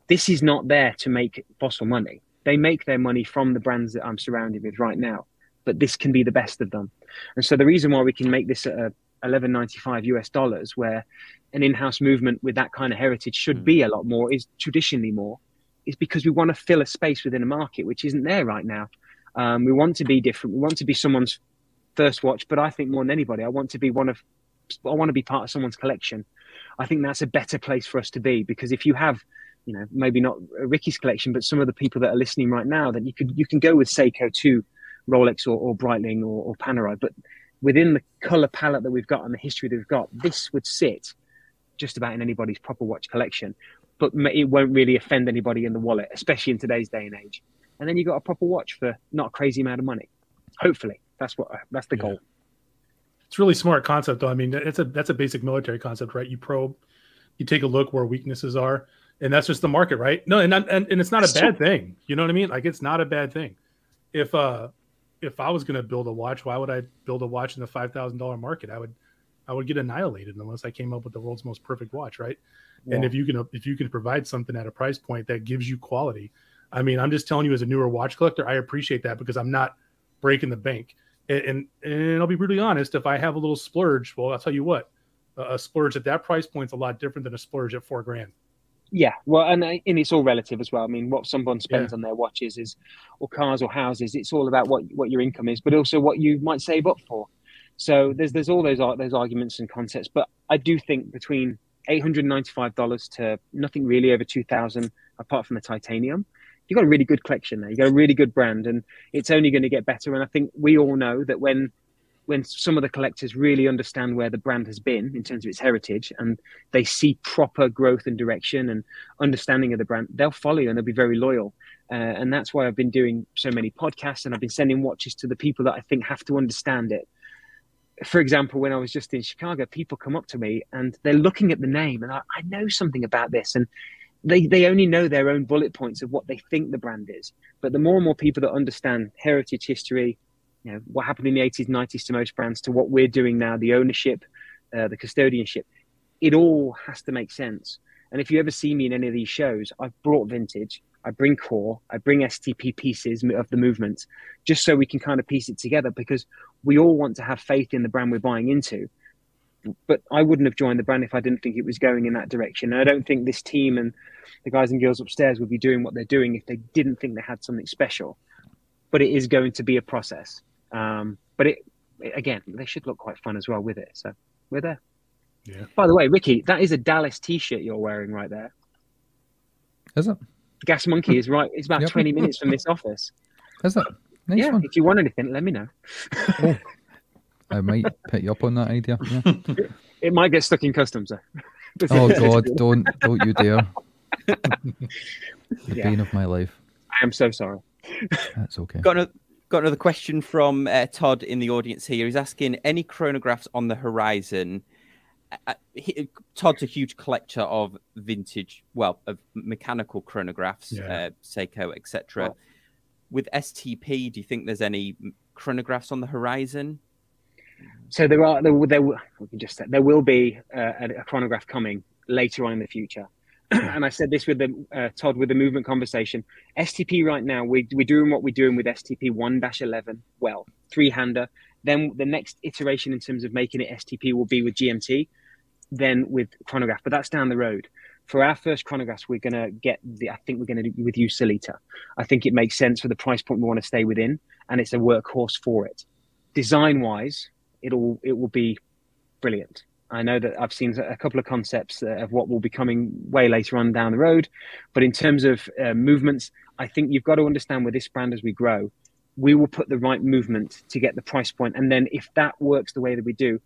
This is not there to make fossil money they make their money from the brands that I'm surrounded with right now, but this can be the best of them. And so the reason why we can make this at 11.95 US dollars, where an in-house movement with that kind of heritage should mm. be a lot more, is traditionally more, is because we want to fill a space within a market which isn't there right now. Um, we want to be different. We want to be someone's first watch, but I think more than anybody, I want to be one of, I want to be part of someone's collection. I think that's a better place for us to be because if you have you know maybe not Ricky's collection, but some of the people that are listening right now that you could you can go with Seiko to Rolex or, or Breitling or, or Panerai, but within the color palette that we've got and the history that we've got, this would sit just about in anybody's proper watch collection, but it won't really offend anybody in the wallet, especially in today's day and age. And then you got a proper watch for not a crazy amount of money. Hopefully, that's what that's the goal. it's really smart concept though. I mean, it's a that's a basic military concept, right? You probe, you take a look where weaknesses are, and that's just the market, right? No, and and, and it's not a bad thing. You know what I mean? Like it's not a bad thing. If uh if I was going to build a watch, why would I build a watch in the five thousand dollar market? I would I would get annihilated unless I came up with the world's most perfect watch, right? Yeah. And if you can if you can provide something at a price point that gives you quality, I mean, I'm just telling you as a newer watch collector, I appreciate that because I'm not breaking the bank. And, and, and I'll be brutally honest, if I have a little splurge, well, I'll tell you what, a splurge at that price point is a lot different than a splurge at four grand. Yeah, well, and, uh, and it's all relative as well. I mean, what someone spends yeah. on their watches is, or cars or houses. It's all about what what your income is, but also what you might save up for. So there's there's all those uh, those arguments and concepts. But I do think between eight hundred ninety five dollars to nothing really over two thousand, apart from the titanium, you've got a really good collection there. You've got a really good brand, and it's only going to get better. And I think we all know that when when some of the collectors really understand where the brand has been in terms of its heritage and they see proper growth and direction and understanding of the brand, they'll follow you and they'll be very loyal. Uh, and that's why I've been doing so many podcasts and I've been sending watches to the people that I think have to understand it. For example, when I was just in Chicago, people come up to me and they're looking at the name and I, I know something about this. And they, they only know their own bullet points of what they think the brand is. But the more and more people that understand heritage, history, you know, what happened in the 80s, 90s to most brands to what we're doing now, the ownership, uh, the custodianship, it all has to make sense. And if you ever see me in any of these shows, I've brought vintage, I bring core, I bring STP pieces of the movement, just so we can kind of piece it together because we all want to have faith in the brand we're buying into but I wouldn't have joined the brand if I didn't think it was going in that direction. And I don't think this team and the guys and girls upstairs would be doing what they're doing if they didn't think they had something special. But it is going to be a process. Um, but it again, they should look quite fun as well with it. So we're there. Yeah. By the way, Ricky, that is a Dallas T-shirt you're wearing right there. Is it? Gas Monkey is right. It's about yep. 20 minutes from this office. Is it? Nice yeah. One. If you want anything, let me know. oh. I might pick you up on that idea. Yeah. It might get stuck in customs though. oh God, don't don't you dare. the yeah. bane of my life. I am so sorry. That's okay. Got another, got another question from uh, Todd in the audience here. He's asking any chronographs on the horizon. Uh, uh he, Todd's a huge collector of vintage, well, of mechanical chronographs, yeah. uh, Seiko, etc. With STP, do you think there's any chronographs on the horizon? So there are there, there we can just say, there will be uh, a, a, chronograph coming later on in the future. and I said this with the uh, Todd with the movement conversation. STP right now we we're doing what we're doing with STP 1-11 Well, three hander. Then the next iteration in terms of making it STP will be with GMT, then with chronograph. But that's down the road. For our first chronographs, we're going to get the. I think we're going to do with a Sellita. I think it makes sense for the price point we want to stay within, and it's a workhorse for it. Design wise, it'll it will be brilliant. I know that I've seen a couple of concepts of what will be coming way later on down the road, but in terms of uh, movements, I think you've got to understand with this brand as we grow, we will put the right movement to get the price point, and then if that works the way that we do,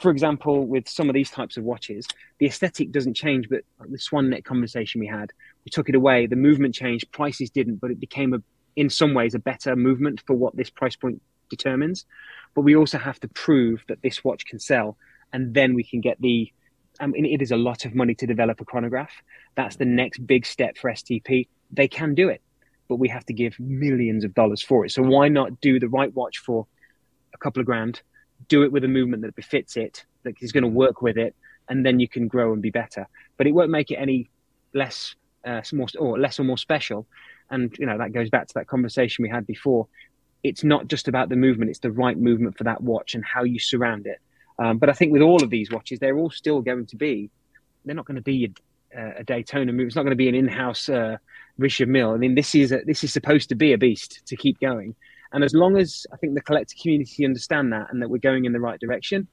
for example, with some of these types of watches, the aesthetic doesn't change, but the swan neck conversation we had, we took it away. The movement changed, prices didn't, but it became a, in some ways, a better movement for what this price point determines but we also have to prove that this watch can sell, and then we can get the. I mean, it is a lot of money to develop a chronograph. That's the next big step for STP. They can do it, but we have to give millions of dollars for it. So why not do the right watch for a couple of grand? Do it with a movement that befits it, that is going to work with it, and then you can grow and be better. But it won't make it any less, uh, more, or less or more special. And you know that goes back to that conversation we had before it's not just about the movement; it's the right movement for that watch and how you surround it. Um, but I think with all of these watches, they're all still going to be. They're not going to be a, a Daytona move. It's not going to be an in-house uh, Richard Mille. I mean, this is a, this is supposed to be a beast to keep going. And as long as I think the collector community understand that and that we're going in the right direction,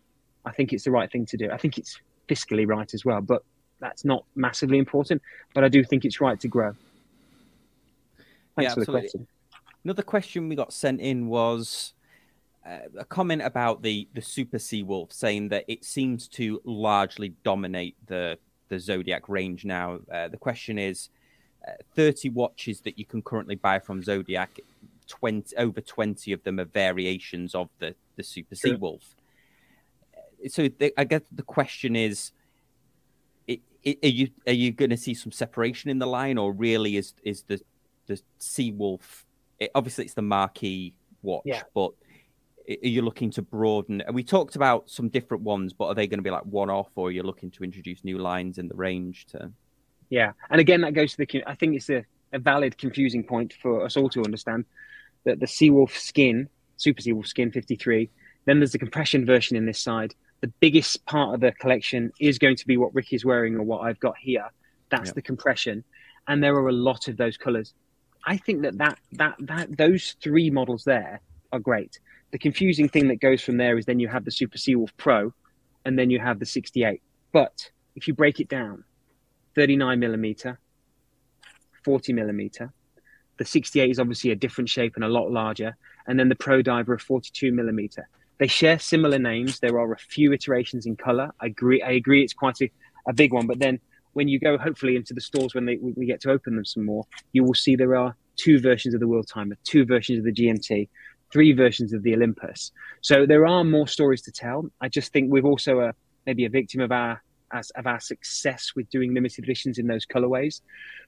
I think it's the right thing to do. I think it's fiscally right as well, but that's not massively important. But I do think it's right to grow. Thanks yeah, for the question. Another question we got sent in was uh, a comment about the the Super Seawolf, saying that it seems to largely dominate the the Zodiac range now. Uh, the question is, uh, thirty watches that you can currently buy from so the, the Super Seawolf. So I guess the question is, it, it, are you are you going to see some separation in the line, or really is is the the Seawolf? It, obviously, it's the marquee watch, yeah. but are you looking to broaden? And we talked about some different ones, but are they going to be like one off, or are you looking to introduce new lines in the range to? Yeah, and again, that goes to the. I think it's a, a valid confusing point for us all to understand that the Seawolf skin, Super Seawolf skin 53, then there's the compression version in this side. The biggest part of the collection is going to be what Ricky's wearing or what I've got here. That's the compression, and there are a lot of those colors. I think that that that that those three models there are great. The confusing thing that goes from there is then you have the Super Seawolf Pro, and then you have the 68. But if you break it down, 39 millimeter, 40 millimeter. The 68 is obviously a different shape and a lot larger. And then the Pro Diver of 42 millimeter. They share similar names. There are a few iterations in color. I agree. I agree. It's quite a, a big one. But then when you go hopefully into the stores when they, we get to open them some more, you will see there are two versions of the World Timer, two versions of the GMT, three versions of the Olympus. So there are more stories to tell. I just think we've also a, maybe a victim of our as of our success with doing limited editions in those colorways.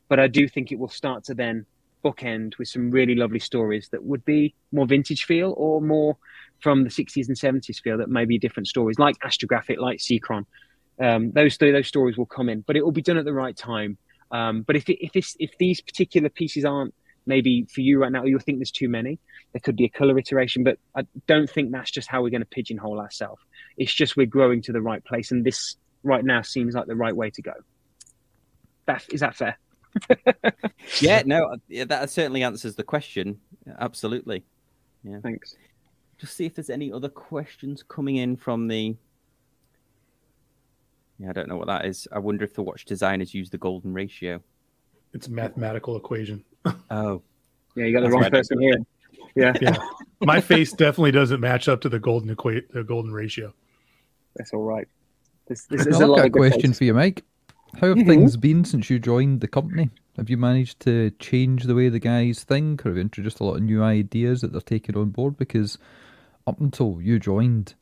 But I do think it will start to then bookend with some really lovely stories that would be more vintage feel or more from the 60s and 70s feel that may be different stories like Astrographic, like Seachron. Um, those those stories will come in, but it will be done at the right time. Um, but if it, if this, if these particular pieces aren't maybe for you right now, you think there's too many, there could be a color iteration. But I don't think that's just how we're going to pigeonhole ourselves. It's just we're growing to the right place, and this right now seems like the right way to go. Beth, is that fair? yeah, no, that certainly answers the question. Absolutely. Yeah. Thanks. Just see if there's any other questions coming in from the. Yeah, I don't know what that is. I wonder if the watch designers use the golden ratio. It's a mathematical equation. oh. Yeah, you got the wrong right. person here. Yeah. yeah. My face definitely doesn't match up to the golden equate the golden ratio. That's all right. This, this is I've got a question for you, Mike. How have mm-hmm. things been since you joined the company? Have you managed to change the way the guys think, or have you introduced a lot of new ideas that they're taking on board? Because up until you joined,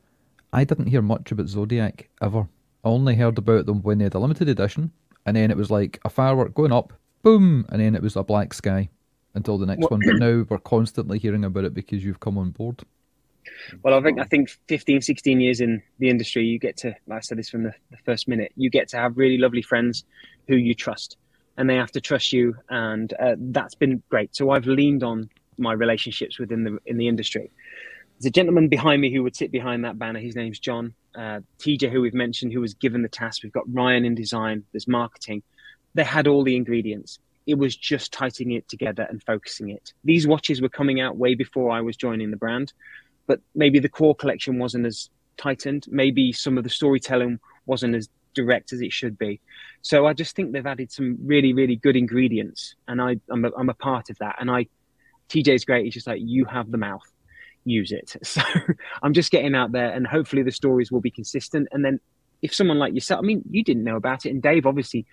I didn't hear much about Zodiac ever. Only heard about them when they had a limited edition, and then it was like a firework going up, boom, and then it was a black sky until the next one. But now we're constantly hearing about it because you've come on board. Well, I think I think 15, 16 years in the industry, you get to, like I said this from the, the first minute, you get to have really lovely friends who you trust, and they have to trust you, and uh, that's been great. So I've leaned on my relationships within the in the industry. There's a gentleman behind me who would sit behind that banner. His name's John uh, TJ, who we've mentioned, who was given the task. We've got Ryan in design. There's marketing. They had all the ingredients. It was just tightening it together and focusing it. These watches were coming out way before I was joining the brand but maybe the core collection wasn't as tightened. Maybe some of the storytelling wasn't as direct as it should be. So I just think they've added some really, really good ingredients, and I, I'm a, I'm a part of that. And I, TJ's great. He's just like you have the mouth, use it. So I'm just getting out there, and hopefully the stories will be consistent. And then if someone like yourself, I mean, you didn't know about it, and Dave obviously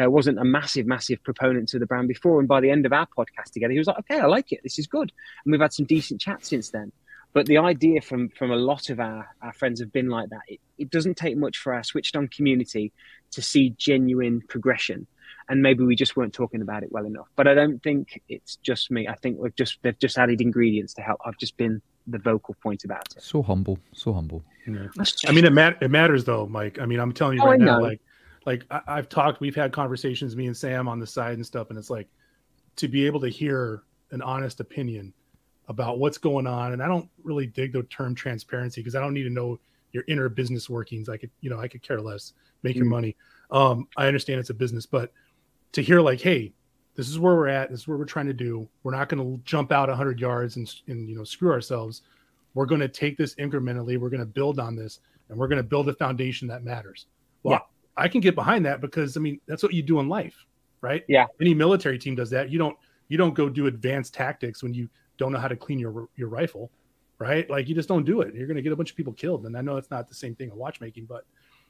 uh, wasn't a massive, massive proponent to the brand before. And by the end of our podcast together, he was like, "Okay, I like it. This is good." And we've had some decent chats since then. But the idea from from a lot of our, our friends have been like that. It, it doesn't take much for our switched on community to see genuine progression. And maybe we just weren't talking about it well enough. But I don't think it's just me. I think we've just they've just added ingredients to help. I've just been the vocal point about it. So humble, so humble. Yeah. I mean, it, mat- it matters though, Mike. I mean, I'm telling you oh, right now, like, like I- have talked, we've had conversations, me and Sam on the side and stuff, and it's like to be able to hear an honest opinion about what's going on. And I don't really dig the term transparency because I don't need to know your inner business workings. I could, you know, I could care less. Make mm your money. Um, I understand it's a business, but to hear like, hey, this is where we're at. This is what we're trying to do. We're not going to jump out 100 yards and, and you know screw ourselves. We're going to take this incrementally. We're going to build on this, and we're going to build a foundation that matters. Well, yeah. I can get behind that because I mean that's what you do in life, right? Yeah. Any military team does that. You don't you don't go do advanced tactics when you don't know how to clean your your rifle, right? Like you just don't do it. You're going to get a bunch of people killed. And I know it's not the same thing in watchmaking, but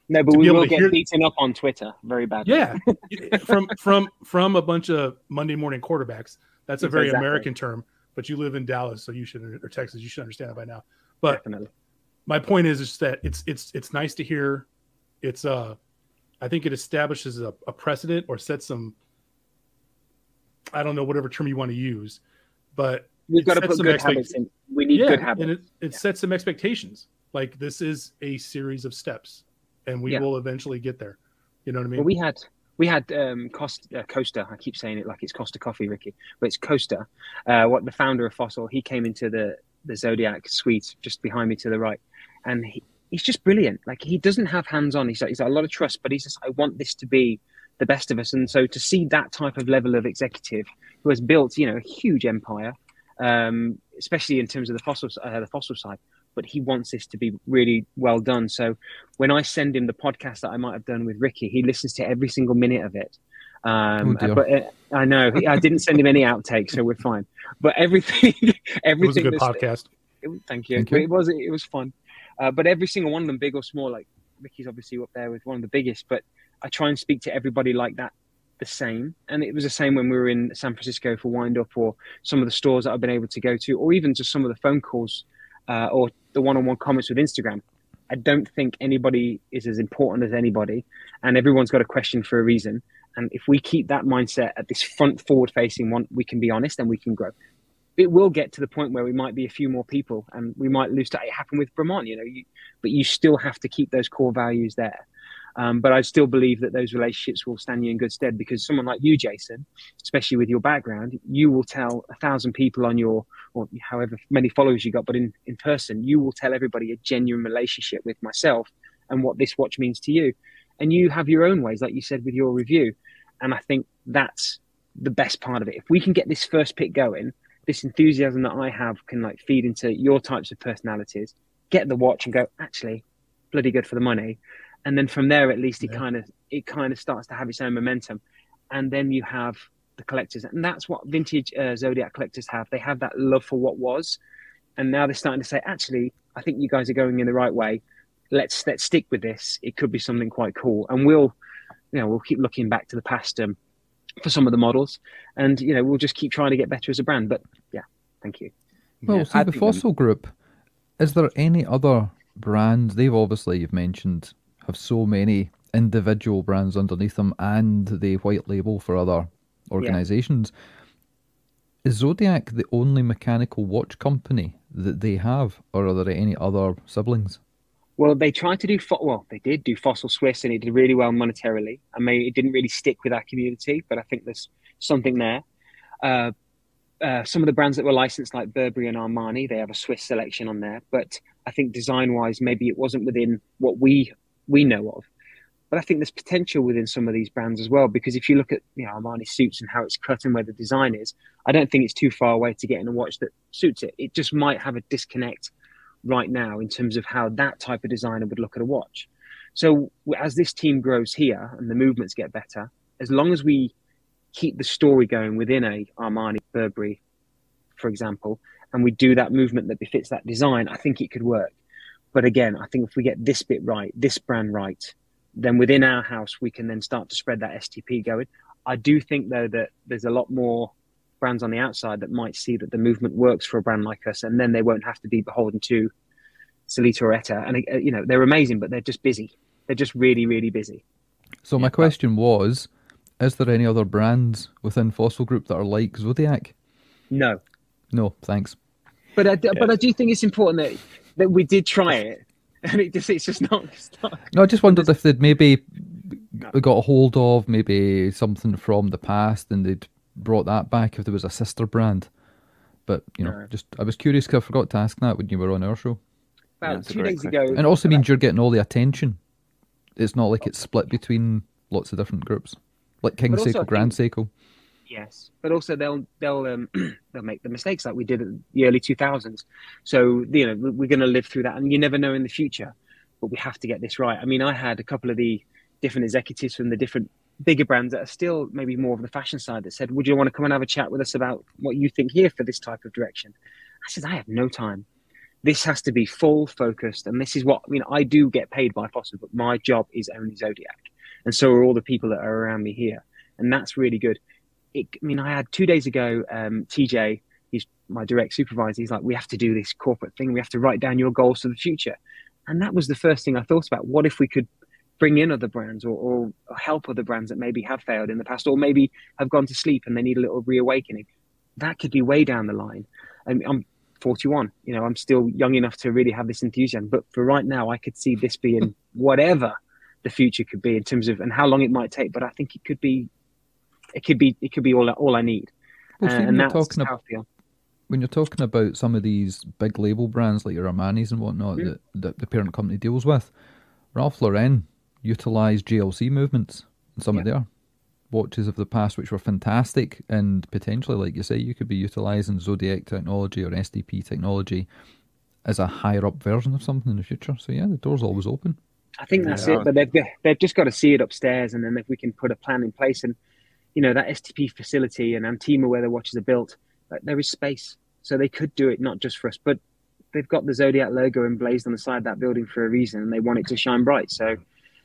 no, but we will get hear... beaten up on Twitter very badly. Yeah, from from from a bunch of Monday morning quarterbacks. That's a very exactly. American term, but you live in Dallas, so you should or Texas, you should understand it by now. But Definitely. my point is is that it's it's it's nice to hear. It's uh, I think it establishes a, a precedent or sets some. I don't know whatever term you want to use, but we've got to put good expect- habits in. We need yeah, good habits, and it, it yeah. sets some expectations. Like this is a series of steps, and we yeah. will eventually get there. You know what I mean? Well, we had we had um, Kosta, uh, Kosta. I keep saying it like it's Costa Coffee, Ricky, but it's Kosta. Uh, what the founder of Fossil? He came into the the Zodiac suite just behind me to the right, and he, he's just brilliant. Like he doesn't have hands on. He's, he's got a lot of trust, but he's just I want this to be the best of us. And so to see that type of level of executive who has built, you know, a huge empire, um, especially in terms of the fossil uh, the fossil side, but he wants this to be really well done. So when I send him the podcast that I might have done with Ricky, he listens to every single minute of it. Um, oh but uh, I know I didn't send him any outtakes, so we're fine. But everything, everything. It was a good podcast. It, thank you. Thank you. It was it was fun. Uh, but every single one of them, big or small, like Ricky's obviously up there with one of the biggest. But I try and speak to everybody like that the same. And it was the same when we were in San Francisco for Wind Up or some of the stores that I've been able to go to, or even just some of the phone calls uh, or the one on one comments with Instagram. I don't think anybody is as important as anybody, and everyone's got a question for a reason. And if we keep that mindset at this front forward facing one, we can be honest and we can grow. It will get to the point where we might be a few more people and we might lose it happened with Bremont, you know, you, but you still have to keep those core values there. Um, but I still believe that those relationships will stand you in good stead because someone like you, Jason, especially with your background, you will tell a thousand people on your or however many followers you got, but in, in person, you will tell everybody a genuine relationship with myself and what this watch means to you. And you have your own ways, like you said with your review. And I think that's the best part of it. If we can get this first pick going, this enthusiasm that I have can like feed into your types of personalities, get the watch and go, actually, bloody good for the money and then from there at least it yeah. kind of it kind of starts to have its own momentum. And then you have the collectors. And that's what vintage uh, zodiac collectors have. They have that love for what was. And now they're starting to say actually i think you guys are going in the right way. Let's let's stick with this. It could be something quite cool. And we'll you know we'll keep looking back to the past um, for some of the models. And you know we'll just keep trying to get better as a brand. But yeah thank you. Well yeah, see the fossil group is there any other brands? They've obviously you've mentioned have so many individual brands underneath them and the white label for other organizations. Yeah. Is Zodiac the only mechanical watch company that they have, or are there any other siblings? Well, they tried to do fo- well. They did do Fossil Swiss, and it did really well monetarily. I mean, it didn't really stick with our community, but I think there's something there. Uh, uh, some of the brands that were licensed, like Burberry and Armani, they have a Swiss selection on there. But I think design-wise, maybe it wasn't within what we we know of. But I think there's potential within some of these brands as well, because if you look at you know Armani suits and how it's cut and where the design is, I don't think it's too far away to getting a watch that suits it. It just might have a disconnect right now in terms of how that type of designer would look at a watch. So as this team grows here and the movements get better, as long as we keep the story going within a Armani Burberry, for example, and we do that movement that befits that design, I think it could work. But again, I think if we get this bit right, this brand right, then within our house, we can then start to spread that STP going. I do think, though, that there's a lot more brands on the outside that might see that the movement works for a brand like us, and then they won't have to be beholden to Sellita or ETA. And, uh, you know, they're amazing, but they're just busy. They're just really, really busy. So, my question was Is there any other brands within Fossil Group that are like Zodiac? No. No, thanks. But I, yeah. but I do think it's important that that we did try it, and it just it's just not. not no, I just wondered if they'd maybe got a hold of maybe something from the past and they'd brought that back if there was a sister brand. But you know, no. just I was curious because I forgot to ask that when you were on our show. About two days ago, and it also means you're getting all the attention. It's not like it's oh. split between lots of different groups, like King Seiko, Grand Seiko. Yes, but also they'll they'll um, they'll make the mistakes like we did in the early two thousands. So you know we're going to live through that, and you never know in the future. But we have to get this right. I mean, I had a couple of the different executives from the different bigger brands that are still maybe more of the fashion side that said, "Would you want to come and have a chat with us about what you think here for this type of direction?" I said, "I have no time. This has to be full focused, and this is what I mean. I do get paid by Fossil, but my job is only Zodiac, and so are all the people that are around me here, and that's really good." It, I mean, I had two days ago, um, TJ he's my direct supervisor. He's like, we have to do this corporate thing. We have to write down your goals for the future. And that was the first thing I thought about. What if we could bring in other brands or, or, help other brands that maybe have failed in the past or maybe have gone to sleep and they need a little reawakening? That could be way down the line. And I'm 41. You know, I'm still young enough to really have this enthusiasm. But for right now, I could see this being whatever the future could be in terms of and how long it might take. But I think it could be, it could be, it could be all all I need. Well, uh, and that's talking how about, feel when you're talking about some of these big label brands like your Armani's and whatnot mm. that, that the parent company deals with, Ralph Lauren utilized JLC movements in some yeah. of their watches of the past, which were fantastic, and potentially, like you say, you could be utilizing Zodiac technology or STP technology as a higher up version of something in the future. So yeah, the door's always open. I think that's yeah. it, but they've they've just got to see it upstairs, and then if we can put a plan in place, and you know that STP facility and Antima where the watches are built there is space, so they could do it not just for us, but they've got the Zodiac logo emblazed on the side of that building for a reason, and they want it to shine bright. So,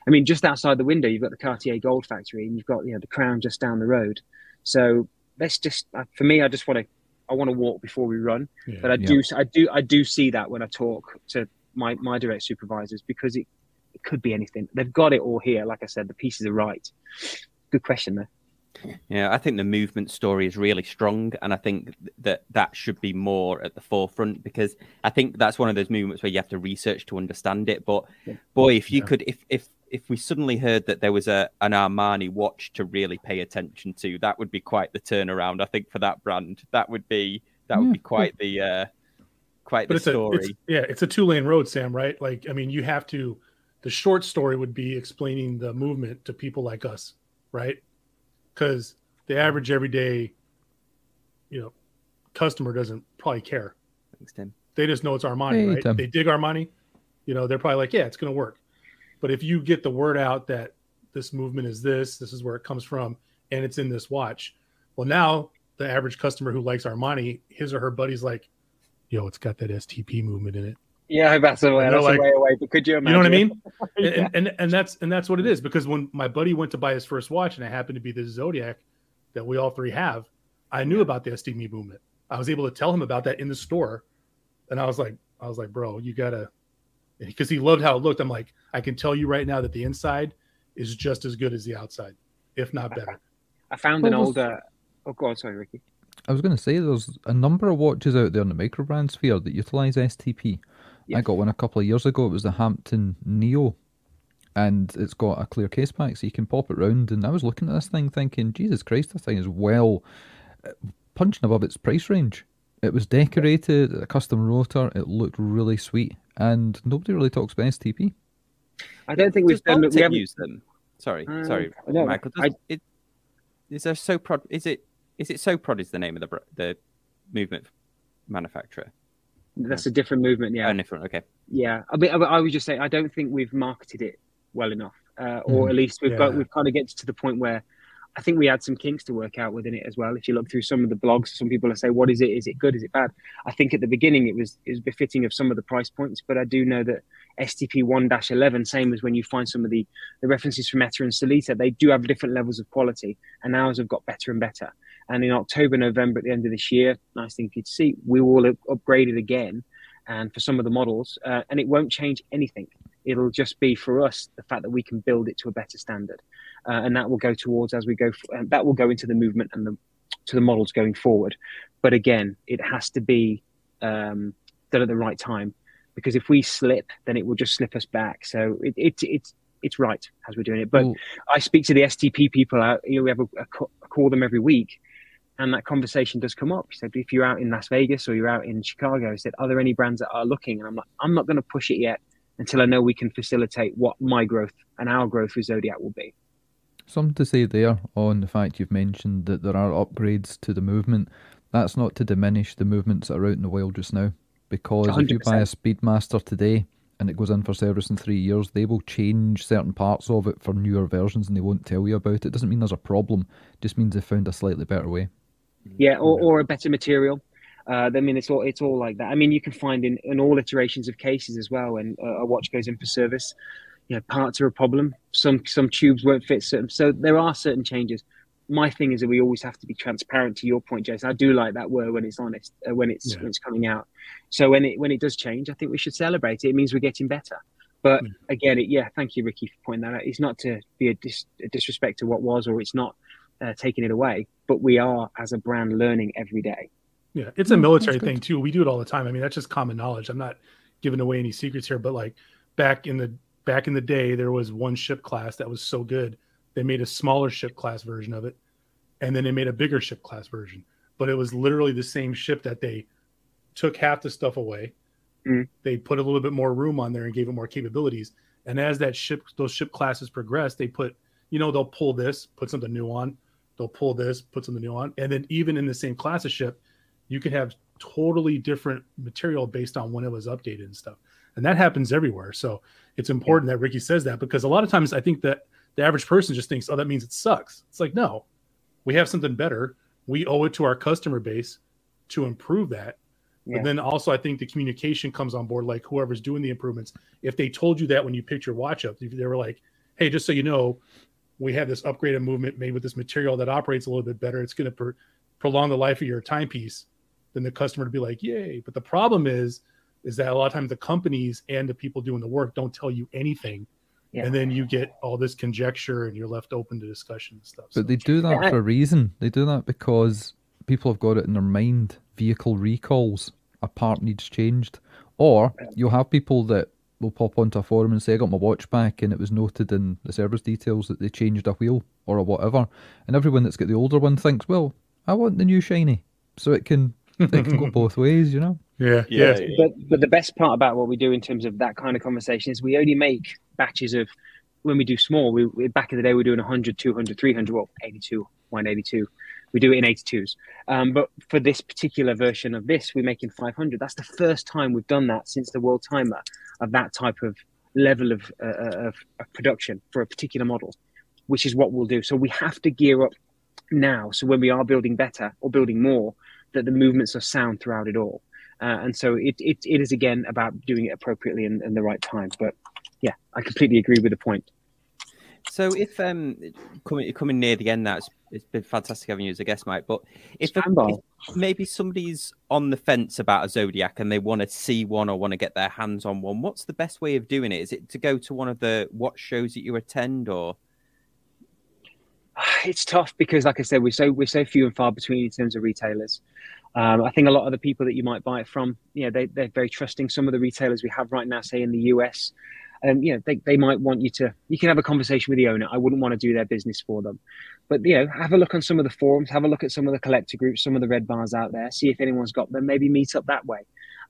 I mean, just outside the window, you've got the Cartier Gold Factory, and you've got you know the Crown just down the road. So let's just, uh, for me, I just want to, I want to walk before we run. Yeah, but I yeah. do, I do, I do see that when I talk to my my direct supervisors because it, it could be anything. They've got it all here. Like I said, the pieces are right. Good question there. Yeah, I think the movement story is really strong, and I think that that should be more at the forefront because I think that's one of those movements where you have to research to understand it. But yeah. boy, if you yeah. could, if if if we suddenly heard that there was a an Armani watch to really pay attention to, that would be quite the turnaround. I think for that brand, that would be that would be quite the uh, quite but the story. A, it's, yeah, it's a two lane road, Sam. Right? Like, I mean, you have to. The short story would be explaining the movement to people like us, right? Because the average everyday, you know, customer doesn't probably care. Thanks, Tim. They just know it's Armani, hey, right? Tim. They dig Armani. You know, they're probably like, yeah, it's going to work. But if you get the word out that this movement is this, this is where it comes from, and it's in this watch, well, now the average customer who likes Armani, his or her buddy's like, yo, it's got that STP movement in it. Yeah, that's a way. That's like, a way away. But could you imagine? You know what I mean? yeah. and, and and that's and that's what it is. Because when my buddy went to buy his first watch, and it happened to be the Zodiac that we all three have, I knew about the STP movement. I was able to tell him about that in the store, and I was like, I was like, bro, you gotta, because he loved how it looked. I'm like, I can tell you right now that the inside is just as good as the outside, if not better. I found an older. Oh, go on, sorry, Ricky. I was going to say there's a number of watches out there in the microbrand sphere that utilize STP. I got one a couple of years ago. It was the Hampton Neo, and it's got a clear case back, so you can pop it round. And I was looking at this thing, thinking, Jesus Christ, this thing is well uh, punching above its price range. It was decorated, a custom rotor. It looked really sweet, and nobody really talks about STP. I don't think we've done. We haven't used them. Sorry, um, sorry, Michael. Does, I, it, is there Soprod? Is it is it Soprod? Is the name of the the movement manufacturer? That's a different movement. Yeah. Oh, different. Okay. Yeah. I mean, I would just say I don't think we've marketed it well enough, uh, or mm. at least we've yeah. got we've kind of get to the point where I think we had some kinks to work out within it as well. If you look through some of the blogs, some people will say, "What is it? Is it good? Is it bad?" I think at the beginning it was it was befitting of some of the price points, but I do know that STP one eleven, same as when you find some of the the references from ETA and Sellita, they do have different levels of quality, and ours have got better and better. And in October, November, at the end of this year, nice thing for you to see, we will upgrade it again. And for some of the models, uh, and it won't change anything. It'll just be for us the fact that we can build it to a better standard, uh, and that will go towards as we go. And that will go into the movement and the to the models going forward. But again, it has to be um, done at the right time because if we slip, then it will just slip us back. So it, it, it's it's right as we're doing it. But Ooh. I speak to the STP people. Out, you know, we have a, a, call them every week, and that conversation does come up. He said, if you're out in Las Vegas or you're out in Chicago, he said, are there any brands that are looking? And I'm like, I'm not going to push it yet until I know we can facilitate what my growth and our growth with Zodiac will be. Something to say there on the fact you've mentioned that there are upgrades to the movement. That's not to diminish the movements that are out in the wild just now. Because 100%. if you buy a Speedmaster today and it goes in for service in three years, they will change certain parts of it for newer versions and they won't tell you about it. It doesn't mean there's a problem, it just means they found a slightly better way. Yeah, or, or a better material. Uh, I mean, it's all it's all like that. I mean, you can find in, in all iterations of cases as well when uh, a watch goes in for service. You know, parts are a problem. Some some tubes won't fit certain. So there are certain changes, my thing is that we always have to be transparent. To your point, Jason, I do like that word when it's honest, uh, when it's yeah. when it's coming out. So when it when it does change, I think we should celebrate it. It means we're getting better. But yeah. again, it, yeah, thank you, Ricky, for pointing that out. It's not to be a, dis, a disrespect to what was, or it's not uh, taking it away. But we are, as a brand, learning every day. Yeah, it's a military thing too. We do it all the time. I mean, that's just common knowledge. I'm not giving away any secrets here, but like back in the back in the day, there was one ship class that was so good they made a smaller ship class version of it, and then they made a bigger ship class version. But it was literally the same ship that they took half the stuff away. Mm. They put a little bit more room on there and gave it more capabilities. And as that ship, those ship classes progress, they put, you know, they'll pull this, put something new on. They'll pull this, put something new on, and then even in the same class of ship, you can have totally different material based on when it was updated and stuff. And that happens everywhere. So it's important yeah. that Ricky says that because a lot of times I think that the average person just thinks, oh, that means it sucks. It's like, no, we have something better. We owe it to our customer base to improve that. Yeah. But then also, I think the communication comes on board. Like whoever's doing the improvements, if they told you that when you picked your watch up, they were like, "Hey, just so you know, we have this upgraded movement made with this material that operates a little bit better. It's going to prolong the life of your timepiece." Then the customer to be like, "Yay!" But the problem is, is that a lot of times the companies and the people doing the work don't tell you anything yeah. and then you get all this conjecture and you're left open to discussion and stuff. But so. they do that for a reason. They do that because people have got it in their mind. Vehicle recalls, a part needs changed, or you'll have people that will pop onto a forum and say, "I got my watch back, and it was noted in the service details that they changed a wheel or a whatever." And everyone that's got the older one thinks, "Well, I want the new shiny," so it can it can go both ways, you know. Yeah, yeah. But but the best part about what we do in terms of that kind of conversation is we only make batches of when we do small. We, we back in the day we are doing 100, 200, 300, well, 82, 182. We do it in 82s. Um, but for this particular version of this, we're making 500. That's the first time we've done that since the world timer of that type of level of, uh, of, of production for a particular model, which is what we'll do. So we have to gear up now. So when we are building better or building more, that the movements are sound throughout it all. Uh, and so it, it, it is again about doing it appropriately and the right time. But yeah, I completely agree with the point. So if um coming coming near the end, that's it's been fantastic having you as a guest, Mike. But if, if, maybe somebody's on the fence about a Zodiac and they want to see one or want to get their hands on one, what's the best way of doing it? Is it to go to one of the watch shows that you attend, or? It's tough because, like I said, we're so we're so few and far between in terms of retailers. Um, I think a lot of the people that you might buy it from, you know, they, they're very trusting. Some of the retailers we have right now, say in the US, um, you know, they, they might want you to, you can have a conversation with the owner. I wouldn't want to do their business for them. But, you know, have a look on some of the forums, have a look at some of the collector groups, some of the red bars out there, see if anyone's got them, maybe meet up that way.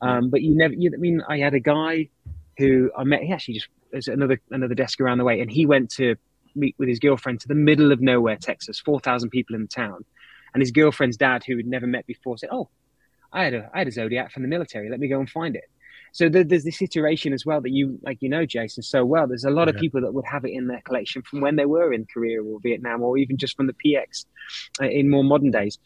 Um, but you never, you, I mean, I had a guy who I met, he actually just, there's another, another desk around the way, and he went to meet with his girlfriend to the middle of nowhere, Texas, 4,000 people in the town and his girlfriend's dad, who had never met before, said, "Oh, I had a I had a Zodiac from the military. Let me go and find it." So there's this iteration as well that you like you know Jason so well. There's a lot yeah. of people that would have it in their collection from when they were in Korea or Vietnam or even just from the PX uh, in more modern days.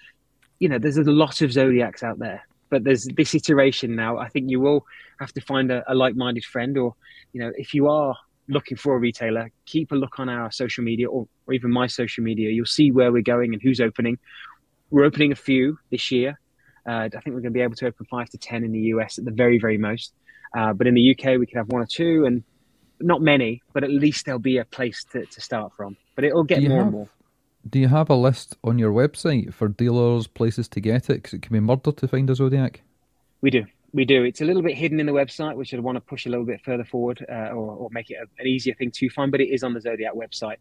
You know, there's a lot of Zodiacs out there, but there's this iteration now. I think you will have to find a, a like-minded friend, or you know, if you are looking for a retailer, keep a look on our social media or, or even my social media. You'll see where we're going and who's opening. We're opening a few this year. Uh, I think we're going to be able to open five to ten in the US at the very, very most. Uh, but in the UK, we could have one or two, and not many, but at least there'll be a place to, to start from. But it'll get more have, and more. Do you have a list on your website for dealers, places to get it? Because it can be murder to find a Zodiac. We do. We do. It's a little bit hidden in the website, which I'd want to push a little bit further forward uh, or, or, make it a, an easier thing to find, but it is on the Zodiac website.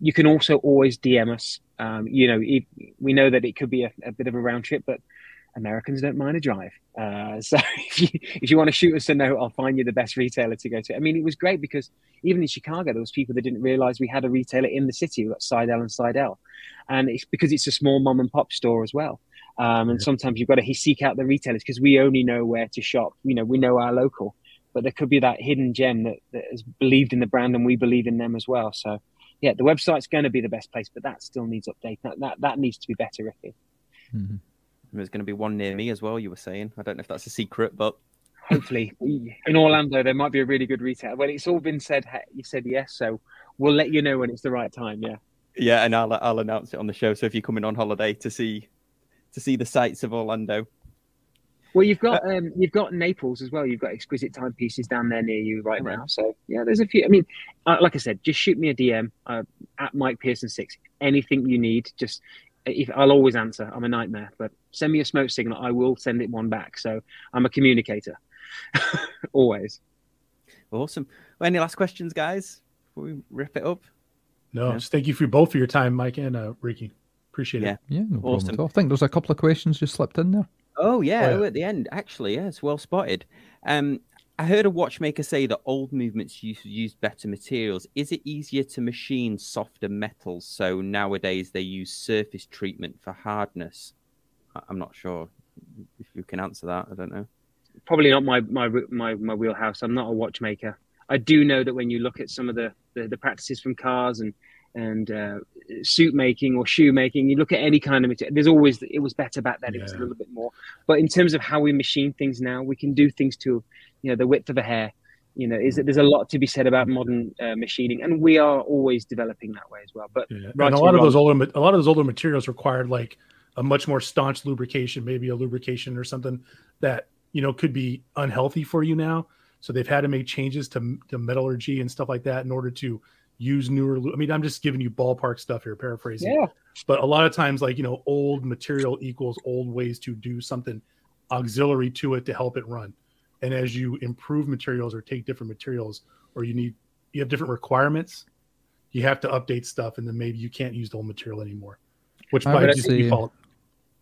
You can also always DM us. Um, you know, it, we know that it could be a, a, bit of a round trip, but Americans don't mind a drive. Uh, so if you, if you want to shoot us a note, I'll find you the best retailer to go to. I mean, it was great because even in Chicago, there was people that didn't realize we had a retailer in the city, like Sidel and Sidel. And it's because it's a small mom and pop store as well. Um, and sometimes you've got to seek out the retailers because we only know where to shop. You know, we know our local, but there could be that hidden gem that, that has believed in the brand and we believe in them as well. So, yeah, the website's going to be the best place, but that still needs update. That that, that needs to be better, Ricky. Mm-hmm. There's going to be one near me as well. You were saying. I don't know if that's a secret, but hopefully in Orlando there might be a really good retailer. Well, it's all been said. You said yes, so we'll let you know when it's the right time. Yeah. Yeah, and I'll I'll announce it on the show. So if you're coming on holiday to see to see the sights of Orlando, well, you've got uh, um, you've got Naples as well. You've got exquisite timepieces down there near you right now. So yeah, there's a few. I mean, uh, like I said, just shoot me a DM uh, at Mike Pearson six. Anything you need, just if I'll always answer. I'm a nightmare, but send me a smoke signal. I will send it one back. So I'm a communicator, always. Awesome. Well, any last questions, guys? Before we wrap it up. No, yeah. just thank you for both for your time, Mike and uh, Ricky. Appreciate it. Yeah, no awesome. I think there's a couple of questions just slipped in there. Oh yeah, oh, yeah. at the end, actually, yeah, it's well spotted. Um, I heard a watchmaker say that old movements used use better materials. Is it easier to machine softer metals? So nowadays they use surface treatment for hardness. I'm not sure if you can answer that. I don't know. Probably not my my my, my wheelhouse. I'm not a watchmaker. I do know that when you look at some of the, the, the practices from cars and and uh, suit making or shoe making. You look at any kind of material. There's always it was better back then. Yeah. It was a little bit more. But in terms of how we machine things now, we can do things to, you know, the width of a hair. You know, is that there's a lot to be said about modern uh, machining, and we are always developing that way as well. But yeah. right and a lot of those older a lot of those older materials required like a much more staunch lubrication, maybe a lubrication or something that you know could be unhealthy for you now. So they've had to make changes to, to metallurgy and stuff like that in order to use newer. I mean, I'm just giving you ballpark stuff here, paraphrasing. Yeah. But a lot of times, like you know, old material equals old ways to do something auxiliary to it to help it run. And as you improve materials or take different materials, or you need you have different requirements, you have to update stuff, and then maybe you can't use the old material anymore. Which by default,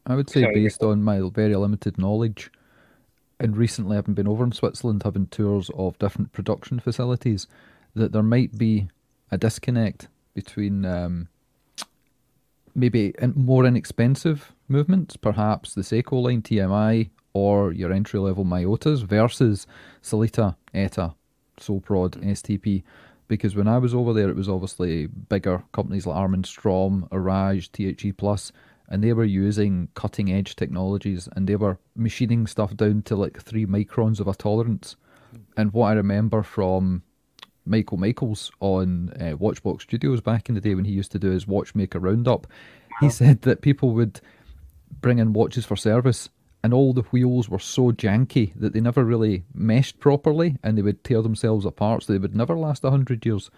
I would say, based on my very limited knowledge, and recently I've been over in Switzerland having tours of different production facilities, that there might be a disconnect between um, maybe more inexpensive movements, perhaps the Seiko line TMI or your entry level Miyotas versus Sellita, ETA, Soprod, STP. Because when I was over there, it was obviously bigger companies like Armin Strom, Araj, THE Plus, and they were using cutting edge technologies and they were machining stuff down to like three microns of a tolerance. And what I remember from Michael Michaels on uh, Watchbox Studios back in the day when he used to do his watchmaker roundup. He said that people would bring in watches for service and all the wheels were so janky that they never really meshed properly and they would tear themselves apart so they would never last 100 years.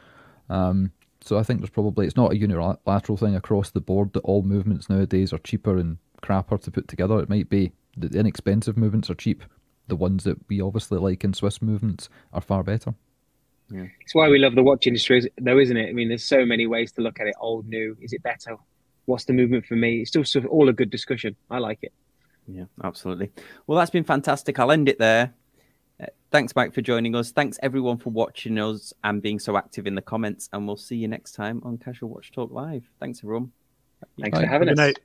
Um, so I think there's probably, it's not a unilateral thing across the board that all movements nowadays are cheaper and crapper to put together. It might be that the inexpensive movements are cheap. The ones that we obviously like in Swiss movements are far better. Yeah. It's why we love the watch industry, though, isn't it? I mean, there's so many ways to look at it old, new. Is it better? What's the movement for me? It's still sort of all a good discussion. I like it. Yeah, absolutely. Well, that's been fantastic. I'll end it there. Uh, thanks, Mike, for joining us. Thanks, everyone, for watching us and being so active in the comments. And we'll see you next time on Casual Watch Talk Live. Thanks, everyone. Thanks Bye. for having Good us. Night.